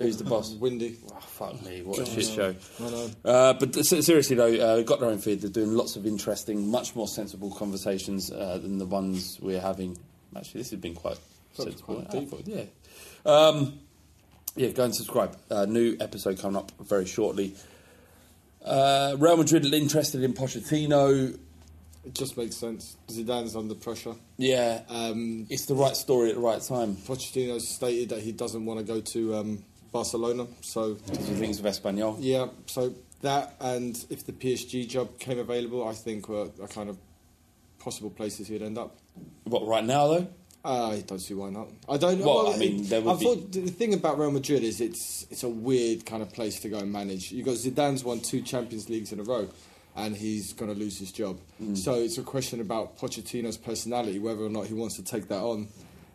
Who's the boss? Windy. Oh, fuck me, what a shit show. I know. Uh, but seriously though, uh, they've got their own feed. They're doing lots of interesting, much more sensible conversations uh, than the ones we're having. Actually, this has been quite sensible. quite deep. yeah. Um, yeah, go and subscribe. Uh, new episode coming up very shortly. Uh, Real Madrid interested in Pochettino. It just makes sense. Zidane's under pressure. Yeah, Um, it's the right story at the right time. Pochettino's stated that he doesn't want to go to um, Barcelona. So Because he thinks of Espanyol. yeah, so that and if the PSG job came available, I think were are kind of possible places he'd end up. What right now though? Uh, I don't see why not. I don't. Well, I mean, there would I be- thought the thing about Real Madrid is it's it's a weird kind of place to go and manage. You got Zidane's won two Champions Leagues in a row, and he's going to lose his job. Mm. So it's a question about Pochettino's personality, whether or not he wants to take that on.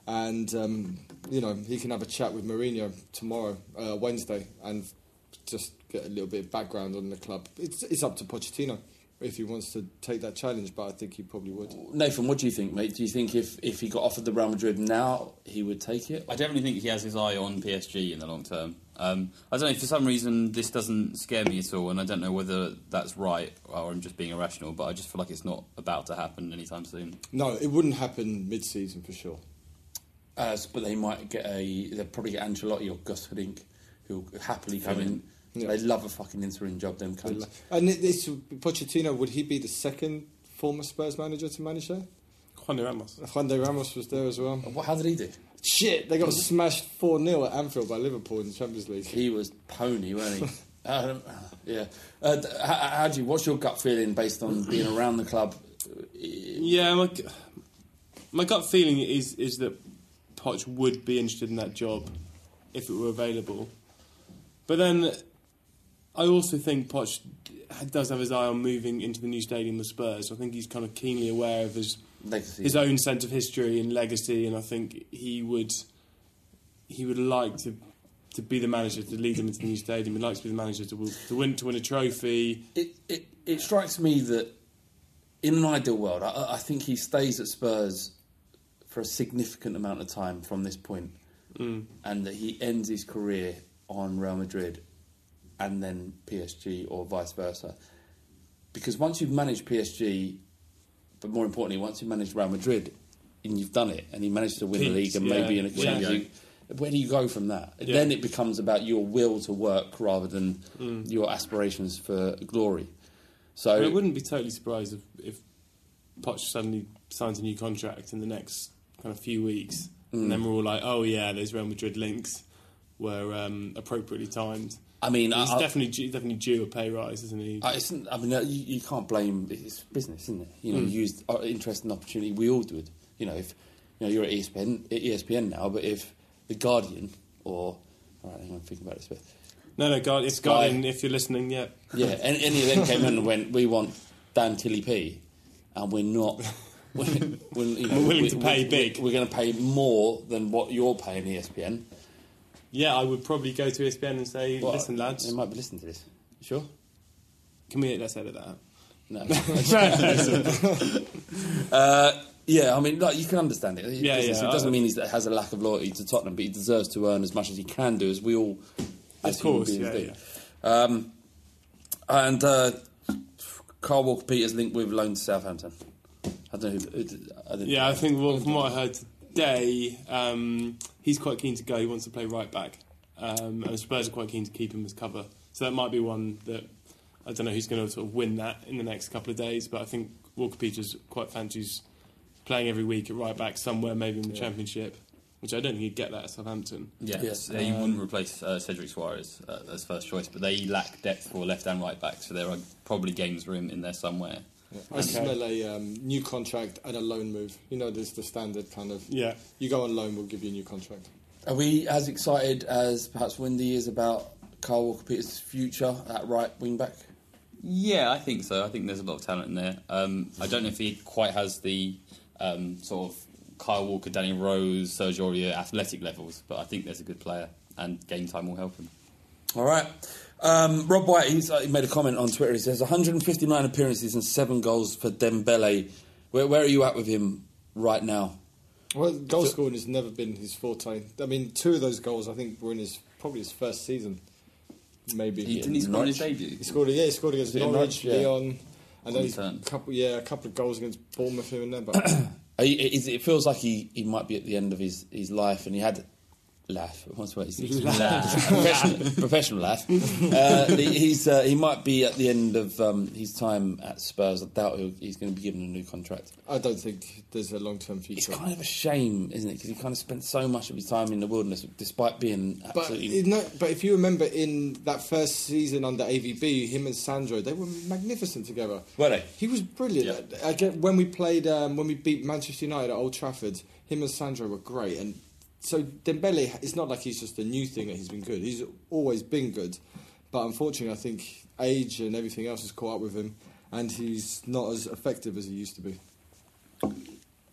And um, you know, he can have a chat with Mourinho tomorrow, uh, Wednesday, and just get a little bit of background on the club. It's it's up to Pochettino if he wants to take that challenge, but I think he probably would. Nathan, what do you think, mate? Do you think if, if he got offered the Real Madrid now, he would take it? I definitely think he has his eye on PSG in the long term. Um, I don't know, if for some reason, this doesn't scare me at all, and I don't know whether that's right or I'm just being irrational, but I just feel like it's not about to happen anytime soon. No, it wouldn't happen mid-season for sure. Uh, but they might get a. They'll probably get Ancelotti or Gus Hiddink, who'll happily come in. Yeah. They love a fucking interim job, them cunts. And this Pochettino, would he be the second former Spurs manager to manage there? Juande Ramos. Juande Ramos was there as well. What, how did he do? Shit, they got smashed 4 0 at Anfield by Liverpool in the Champions League. He was pony, wasn't he? um, yeah. Uh, how, how do you, what's your gut feeling based on being around the club? Yeah, my, my gut feeling is is that Poch would be interested in that job if it were available. But then I also think Poch does have his eye on moving into the new stadium with Spurs. I think he's kind of keenly aware of his Legacy. his own sense of history and legacy, and I think he would he would like to to be the manager to lead them into the new stadium. He'd like to be the manager to, to win to win a trophy. It, it, it strikes me that in an ideal world, I, I think he stays at Spurs for a significant amount of time from this point, Mm. and that he ends his career on Real Madrid and then PSG or vice versa. Because once you've managed PSG, but more importantly, once you've managed Real Madrid and you've done it, and he managed to win the league and yeah. maybe in a Where do you Champions go? League, where do you go from that? Yeah. Then it becomes about your will to work rather than Mm. your aspirations for glory. So mean, I wouldn't be totally surprised if, if Poch suddenly signs a new contract in the next kind of few weeks, Mm. and then we're all like, "Oh yeah, those Real Madrid links were um, appropriately timed." I mean, he's I- I- definitely due, definitely due a pay rise, isn't he? Uh, it's, I mean, uh, you, you can't blame it's business, isn't it? You know, Mm. you used uh, interest and opportunity. We all do it. You know, if you know you're at ESPN, ESPN now, but if the Guardian or all right, hang on, thinking about this. But no, no, God, it's Sky. Guardian. If you're listening, yeah, yeah, and any of them came in and went, we want Dan Tilly P, and we're not. We're, we're, you know, We're willing we- to pay we- big. We're going to pay more than what you're paying ESPN. yeah, I would probably go to ESPN and say, Well, "Listen, lads, They might be listening to this. Sure. can we let's edit that out." No. uh, yeah, I mean, like, you can understand it. Yeah, yeah, It doesn't I- mean he has a lack of loyalty to Tottenham, but he deserves to earn as much as he can do, as we all, as Of course, human yeah, beings do. Um, and uh, Carl Walker Peters linked with loan to Southampton. I don't know. Who, who, I didn't Yeah, I think well, from what I heard today, um, he's quite keen to go. He wants to play right back, um, and Spurs are quite keen to keep him as cover. So that might be one that I don't know who's going to sort of win that in the next couple of days. But I think Walker Peters quite fancies playing every week at right back somewhere, maybe in the Championship, which I don't think he'd get that at Southampton. Yes, he Um, wouldn't replace uh, Cedric Soares uh, as first choice, but they lack depth for left and right back, so there are probably games room in there somewhere. I smell a um, new contract and a loan move. You know, there's the standard kind of. Yeah. You go on loan, we'll give you a new contract. Are we as excited as perhaps Wendy is about Carl Walker Peters' future at right wing back? Yeah, I think so. I think there's a lot of talent in there. Um, I don't know if he quite has the um, sort of Kyle Walker, Danny Rose, Sergio Aurier athletic levels, but I think there's a good player, and game time will help him. All right. Um, Rob White, he's, uh, he made a comment on Twitter. He says 159 appearances and seven goals for Dembele. Where, where are you at with him right now? Well, goal scoring has never been his forte. I mean, two of those goals I think were in his probably his first season, maybe. He- didn't he score in his debut? He scored. Yeah, he scored against Was it Norwich, Norwich? Yeah. Leon, and then a couple. Yeah, a couple of goals against Bournemouth here and there. But He, it, it feels like he, he might be at the end of his, his life, and he had laugh. What's what he's Laugh. professional, professional laugh. Uh, he- he's uh, he might be at the end of um, his time at Spurs. I doubt he'll, he's going to be given a new contract. I don't think there's a long term future. It's kind of a shame, isn't it? Because he kind of spent so much of his time in the wilderness, despite being But absolutely. you know, but if you remember in that first season under AVB, him and Sandro, they were magnificent together. Were they? He was brilliant. I get when we played um, when we beat Manchester United at Old Trafford, him and Sandro were great. And so Dembele, it's not like he's just a new thing that he's been good. He's always been good, but unfortunately, I think age and everything else has caught up with him, and he's not as effective as he used to be.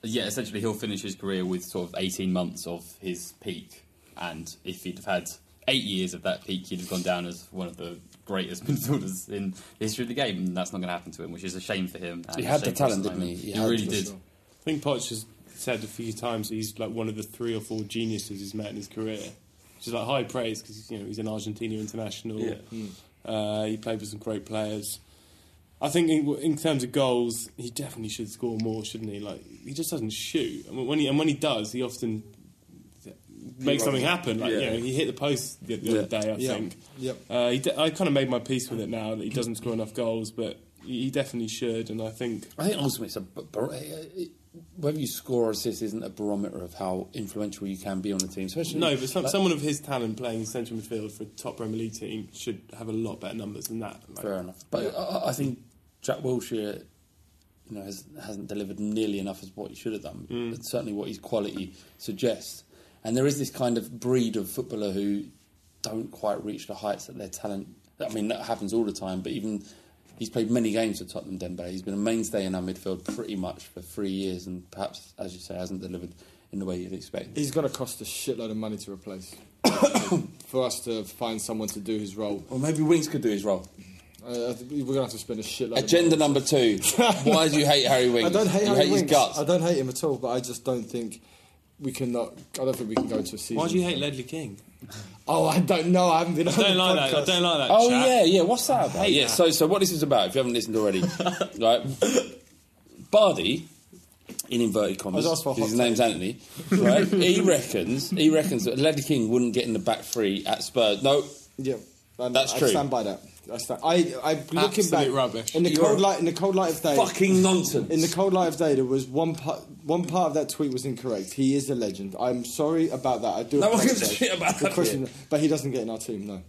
Yeah, essentially, he'll finish his career with sort of 18 months of his peak, and if he'd have had eight years of that peak, he'd have gone down as one of the greatest midfielders in the history of the game, and that's not going to happen to him, which is a shame for him. He had the talent, didn't he? He He, really did. sure. I think Poch has said a few times that he's like one of the three or four geniuses he's met in his career, which is like high praise because you know he's an Argentina international. Yeah. Uh, he played with some great players. I think in, in terms of goals, he definitely should score more, shouldn't he? Like he just doesn't shoot, and when he and when he does, he often makes something happen. Like Yeah. you know, he hit the post the, the other day. I Yeah. think. Yep. Uh, he de- I kind of made my peace with it now that he doesn't score enough goals, but he he definitely should, and I think I think ultimately it's a bar- it- whether you score or assist isn't a barometer of how influential you can be on a team. Especially No, but some, like- someone of his talent playing central midfield for a top Premier League team should have a lot better numbers than that. Like, Fair enough. But I, I think Jack Wilshere, you know, has, hasn't delivered nearly enough as what he should have done. Mm. It's certainly what his quality suggests. And there is this kind of breed of footballer who don't quite reach the heights that their talent. I mean, that happens all the time. But even he's played many games for Tottenham Dembele. He's been a mainstay in our midfield pretty much for three years, and perhaps, as you say, hasn't delivered in the way you'd expect. He's going to cost a shitload of money to replace. For us to find someone to do his role. Well, maybe Winks could do his role. Uh, we're going to have to spend a shitload Agenda of money. number two. Why do you hate Harry Winks? I don't hate you Harry hate his Winks. guts. I don't hate him at all, but I just don't think we can not. I don't think we can go to a season. Why do you hate Ledley King? Oh, I don't know. I haven't been. I don't like that. I don't like that. Oh chat. yeah, yeah. What's that about? hate Yeah. that. So, so what this is about? If you haven't listened already, right? Bardi, in inverted commas, I was asked for a 'cause his hot name's Anthony, right? he reckons he reckons that Ledley King wouldn't get in the back three at Spurs. No, Yeah, and That's I true. stand by that. I stand. I, I looking Absolute back rubbish. in the You're cold light. In the cold light of day. fucking nonsense. In the cold light of day, there was one part. One part of that tweet was incorrect. He is a legend. I'm sorry about that. I do. No one gives a apologise. shit about that question- but he doesn't get in our team. No.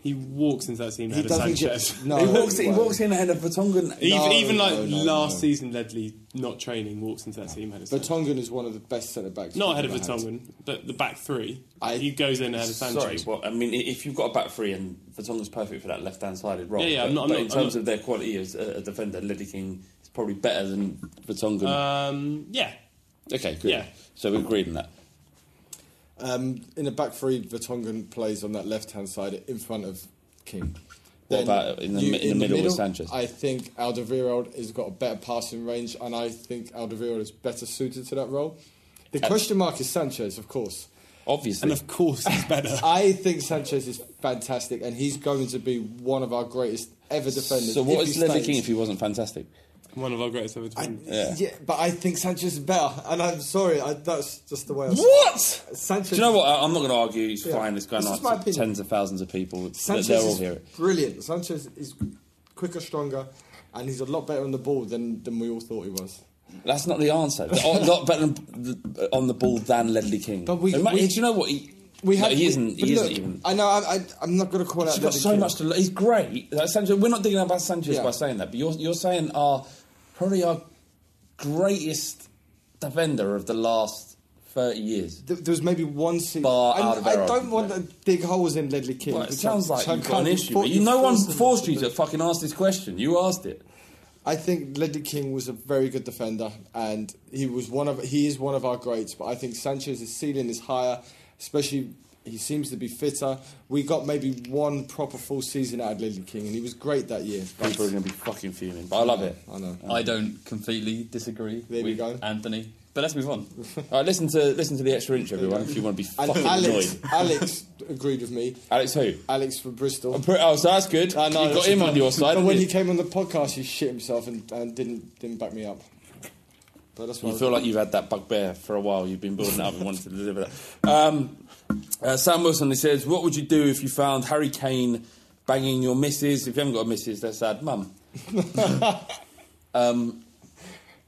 He walks into that team He ahead of doesn't get- no, he walks. He well- walks in ahead of Vertonghen. Even, No, even like no, no, last no. season, Ledley not training walks into that team ahead of Sanchez. Vertonghen is one of the best centre backs. Not ahead of ever had. Vertonghen, but the back three. he goes in ahead of Sanchez. Sorry, well, I mean, if you've got a back three and Vertonghen's perfect for that left-hand sided role, Yeah, yeah, but, I'm not- I'm but not- in terms not- of their quality as a, a defender, Ledley King is probably better than Vertonghen. Um, yeah. okay, good. yeah. So we agreed on that. Um, in the back three, Vertonghen plays on that left hand side in front of King. What about in the mi- in the middle with Sanchez? I think Alderweireld has got a better passing range, and I think Alderweireld is better suited to that role. The Uh, question mark is Sanchez, of course. Obviously. And of course he's better. I think Sanchez is fantastic, and he's going to be one of our greatest ever defenders. So what is if he Ledley. King if he wasn't fantastic? One of our greatest ever defenders. Yeah. Yeah, but I think Sanchez is better, and I'm sorry, I, that's just the way I What? Sanchez. Do you know what? I- I'm not going to argue. It's Yeah. fine. It's going This on is my to opinion. tens of thousands of people. Sanchez They'll all is hear it. brilliant. Sanchez is quicker, stronger, and he's a lot better on the ball than, than we all thought he was. That's not the answer. A lot better than the, on the ball than Ledley King. But we- It might- we- do you know what? He, We no, have. he isn't. but He look, isn't even. I know. I, I, I'm not going to call out. He's got Ledley so King. much to. He's great. Like Sanchez, we're not digging about Sanchez Yeah. by saying that, but you're you're saying our probably our greatest defender of the last thirty years. There there was maybe one season. Bar I, I don't want to dig holes in Ledley King. Well, it sounds like you've got an issue. But you, no one forced you to fucking ask this question. You asked it. I think Ledley King was a very good defender, and he was one of he is one of our greats. But I think Sanchez's ceiling is higher, especially he seems to be fitter. We got maybe one proper full season out of Ledley King, and he was great that year. But People are going to be fucking fuming, but I love it. I know. I don't completely disagree There we with go. Anthony. But let's move on. All right, listen to listen to the extra inch, everyone. If you want to be And fucking Alex, annoyed. Alex agreed with me. Alex, who? Alex from Bristol. Oh, so that's good. I know. You've got that's him a- on your side. But haven't when you? he came on the podcast, he shit himself and, and didn't didn't back me up. But that's You what feel like you've had that bugbear for a while. You've been building it up and wanted to deliver that. Um, uh, Sam Wilson he says, "What would you do if you found Harry Kane banging your missus? If you haven't got a missus, that's sad, mum." um,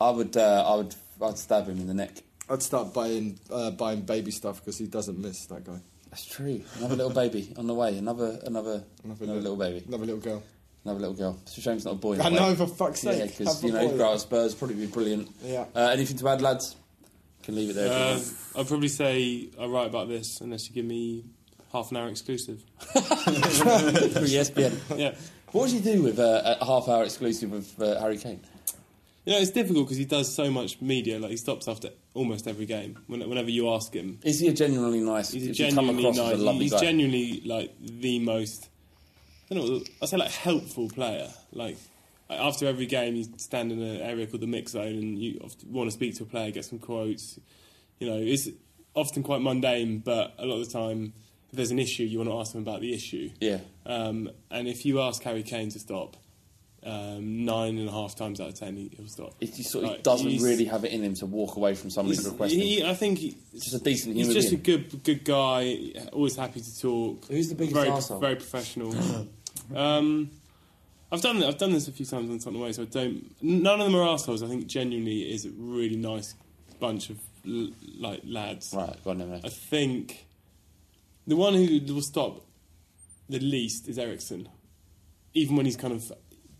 I would, uh, I would, I'd stab him in the neck. I'd start buying uh, buying baby stuff because he doesn't miss that guy. That's true. Another little baby on the way. Another, another, Another another, little baby. Another little girl. Another little girl. It's a shame it's not a boy. I I a way. know, for fuck's Yeah, sake. because Have a you know, grow Spurs probably be brilliant. Yeah. Uh, anything to add, lads? Can leave it there. Uh. I'd probably say I write about this unless you give me half an hour exclusive. Through ESPN. yeah. What would you do with uh, a half hour exclusive with uh, Harry Kane? You know, it's difficult because he does so much media. Like he stops after almost every game. Whenever you ask him, Is he a genuinely nice? he's a genuinely nice. a he's guy? genuinely like the most. I don't know. I say like helpful player. Like, after every game, you stand in an area called the mix zone, and you want to speak to a player, get some quotes. You know, it's often quite mundane, but a lot of the time, if there's an issue, you want to ask them about the issue. Yeah. Um, and if you ask Harry Kane to stop, um, nine and a half times out of ten, he, he'll stop. He, he sort of Like, doesn't really have it in him to walk away from somebody He's- requesting. he- I think he, just a decent he's human just a good good guy. Always happy to talk. Who's the biggest very, arsehole? Very professional. um, I've done I've done this a few times on something way, so I don't. None of them are assholes. I think genuinely is a really nice bunch of l- like lads. Right, go on then. I think the one who will stop the least is Eriksen, even when he's kind of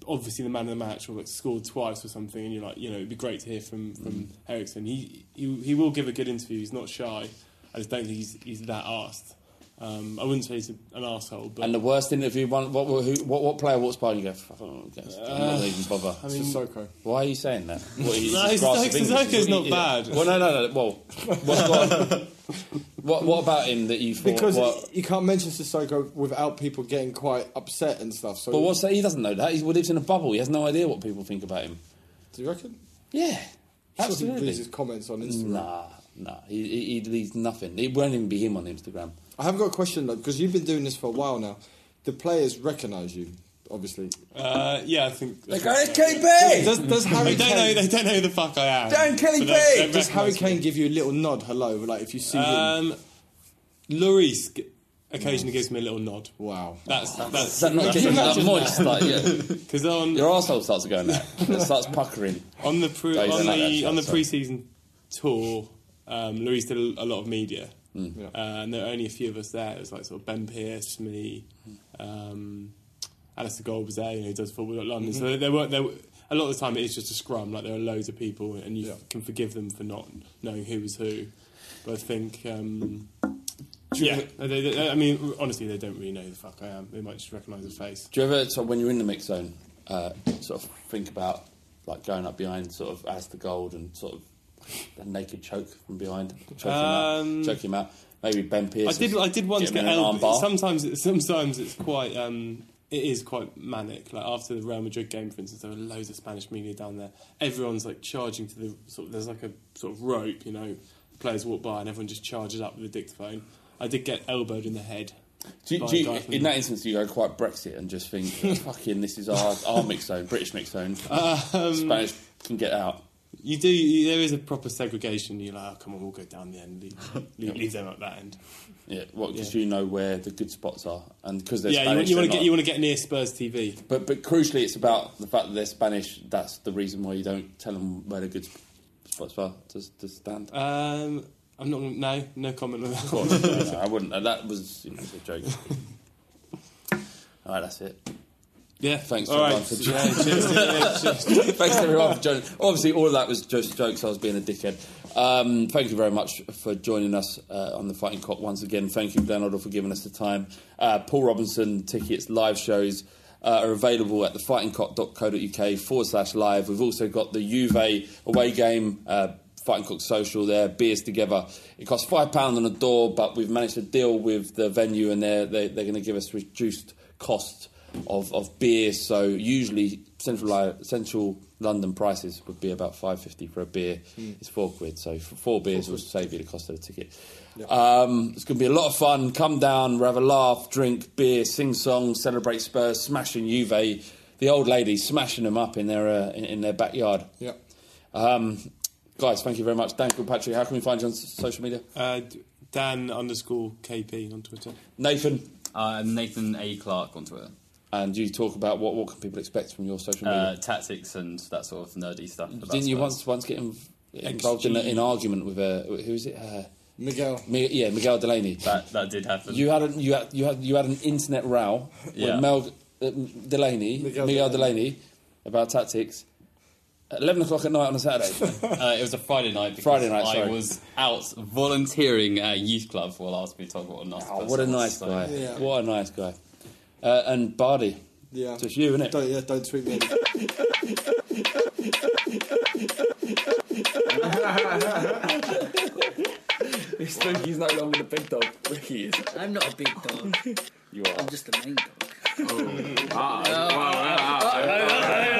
obviously the man of the match or like scored twice or something, and you're like, you know, it'd be great to hear from from Mm. Eriksen. He, he he will give a good interview. He's not shy. I just don't think he's he's that arsed. Um, I wouldn't say he's an asshole, but And the worst interview, one, what, what, who, what, what player walks by and you go, "Fuck, I don't guess. I'm not Uh, even bother. I mean- Sissoko. Why are you saying that? What, he's No, Sissoko- grasp? Sissoko's not yeah. bad. Well, no, no, no. Well, what's what, what about him that you thought? Because what, you can't mention Sissoko without people getting quite upset and stuff. So, but what's that? He doesn't know that. He lives in a bubble. He has no idea what people think about him. do you reckon? Yeah, Sure he absolutely. his comments on Instagram. Nah, nah. He, he, he leaves nothing. It won't even be him on Instagram. I have got a question though, because you've been doing this for a while now. The players recognise you, obviously. uh, yeah, I think. They go, "It's KB!" Does, does Harry they don't know. They don't know who the fuck I am. Dan Kelly But they- they does Harry recognise me. Kane give you a little nod, hello, like if you see him? Um, Lloris g- occasionally gives me a little nod. Wow. That's that's Is that not getting that moist? Like, yeah. because on Your arsehole starts going there. It starts puckering. on the pre- Guys, on I like that the shout, on the sorry. pre-season tour, um, Lloris did a, a lot of media, Hmm. Uh, and there were only a few of us there. It was like sort of Ben Pierce, me, um, Alistair Gold was there, you know, who does football at London. So Mhm. there were there were, a lot of the time it is just a scrum. Like there are loads of people, and you Yeah. can forgive them for not knowing who was who. But I think. Um, yeah, they, they, I mean, honestly, they don't really know who the fuck I am. They might just recognise the face. Do you ever, so when you're in the mix zone, uh, sort of think about like going up behind, sort of as the gold and sort of a naked choke from behind, choke him out, Um, choke him out. Maybe Ben Pierce. I did. I did once get elbowed. armbar. Sometimes, it, sometimes it's quite. Um, it is quite manic. Like after the Real Madrid game, for instance, there were loads of Spanish media down there. Everyone's like charging to the sort. Of, there's like a sort of rope, you know. Players walk by and everyone just charges up with a dictaphone. I did get elbowed in the head. Do you, do you, in that instance, you go quite Brexit and just think, fucking, this is our, our mix zone, British mix zone. Um, Spanish can get out. You do. You, there is a proper segregation. You're like, oh, come on, we'll go down the end. Leave, leave, leave them at that end. Yeah, well, because Yeah. you know where the good spots are, and because they're yeah, Spanish, you, want to get you want to get near Spurs TV. But but crucially, it's about the fact that they're Spanish. That's the reason why you don't tell them where the good spots are to, to stand. Um, I'm not. No, no comment on that. Of course, no, no, I wouldn't. Uh, That was you know, a joke. All right, that's it. Yeah, Thanks All everyone right. for Yeah, cheers, yeah, cheers. Thanks everyone for joining. Obviously, all of that was just jokes. I was being a dickhead. Um, thank you very much for joining us uh, on the Fighting Cock once again. Thank you, Glenn Hoddle, for giving us the time. Uh, Paul Robinson tickets, live shows uh, are available at thefightingcock.co.uk forward slash live. We've also got the Juve away game. Uh, Fighting Cock Social there, beers together. It costs £5 on the door, but we've managed to deal with the venue and they're, they, they're going to give us reduced cost of, of beer. So usually central central London prices would be about five fifty for a beer. Mm. It's four quid. So for four beers will save you the cost of the ticket. Um, it's going to be a lot of fun. Come down, we'll have a laugh, drink beer, sing songs, celebrate Spurs, smashing Juve. The old ladies smashing them up in their uh, in, in their backyard. Yeah. Um, guys, thank you very much. Dan Kilpatrick, how can we find you on social media? Uh, Dan underscore KP on Twitter. Nathan. Uh, Nathan A. Clark on Twitter. And you talk about what, what can people expect from your social media? Uh, tactics and that sort of nerdy stuff. Didn't you once once get inv- involved in, in an argument with uh, who is it? Uh, Miguel. Mi- yeah, Miguel Delaney. That that did happen. You had a, you had you had you had an internet row Yeah. with Mel uh, Delaney, Miguel Miguel, Delaney. Delaney, about tactics. At Eleven o'clock at night on a Saturday. uh, it was a Friday night. Because Friday night, I sorry. was out volunteering at a youth club while I was being told what a nice. Oh, what a nice so- guy! What a nice guy. Uh, and Bardi. Yeah. Just you, innit? Don't, yeah, don't tweet me. Spooky's no longer the big dog. Ricky is. I'm not a big dog. You are. I'm just the main dog. I'm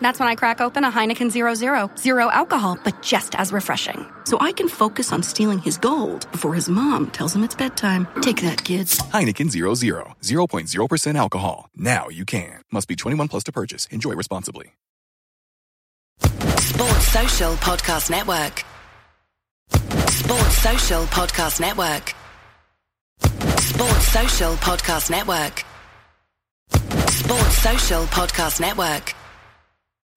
That's when I crack open a Heineken Zero Zero. Zero alcohol, but just as refreshing. So I can focus on stealing his gold before his mom tells him it's bedtime. Take that, kids. Heineken 00, 0.0% alcohol. Now you can. Must be 21 plus to purchase. Enjoy responsibly. Sports Social Podcast Network. Sports Social Podcast Network. Sports Social Podcast Network. Sports Social Podcast Network.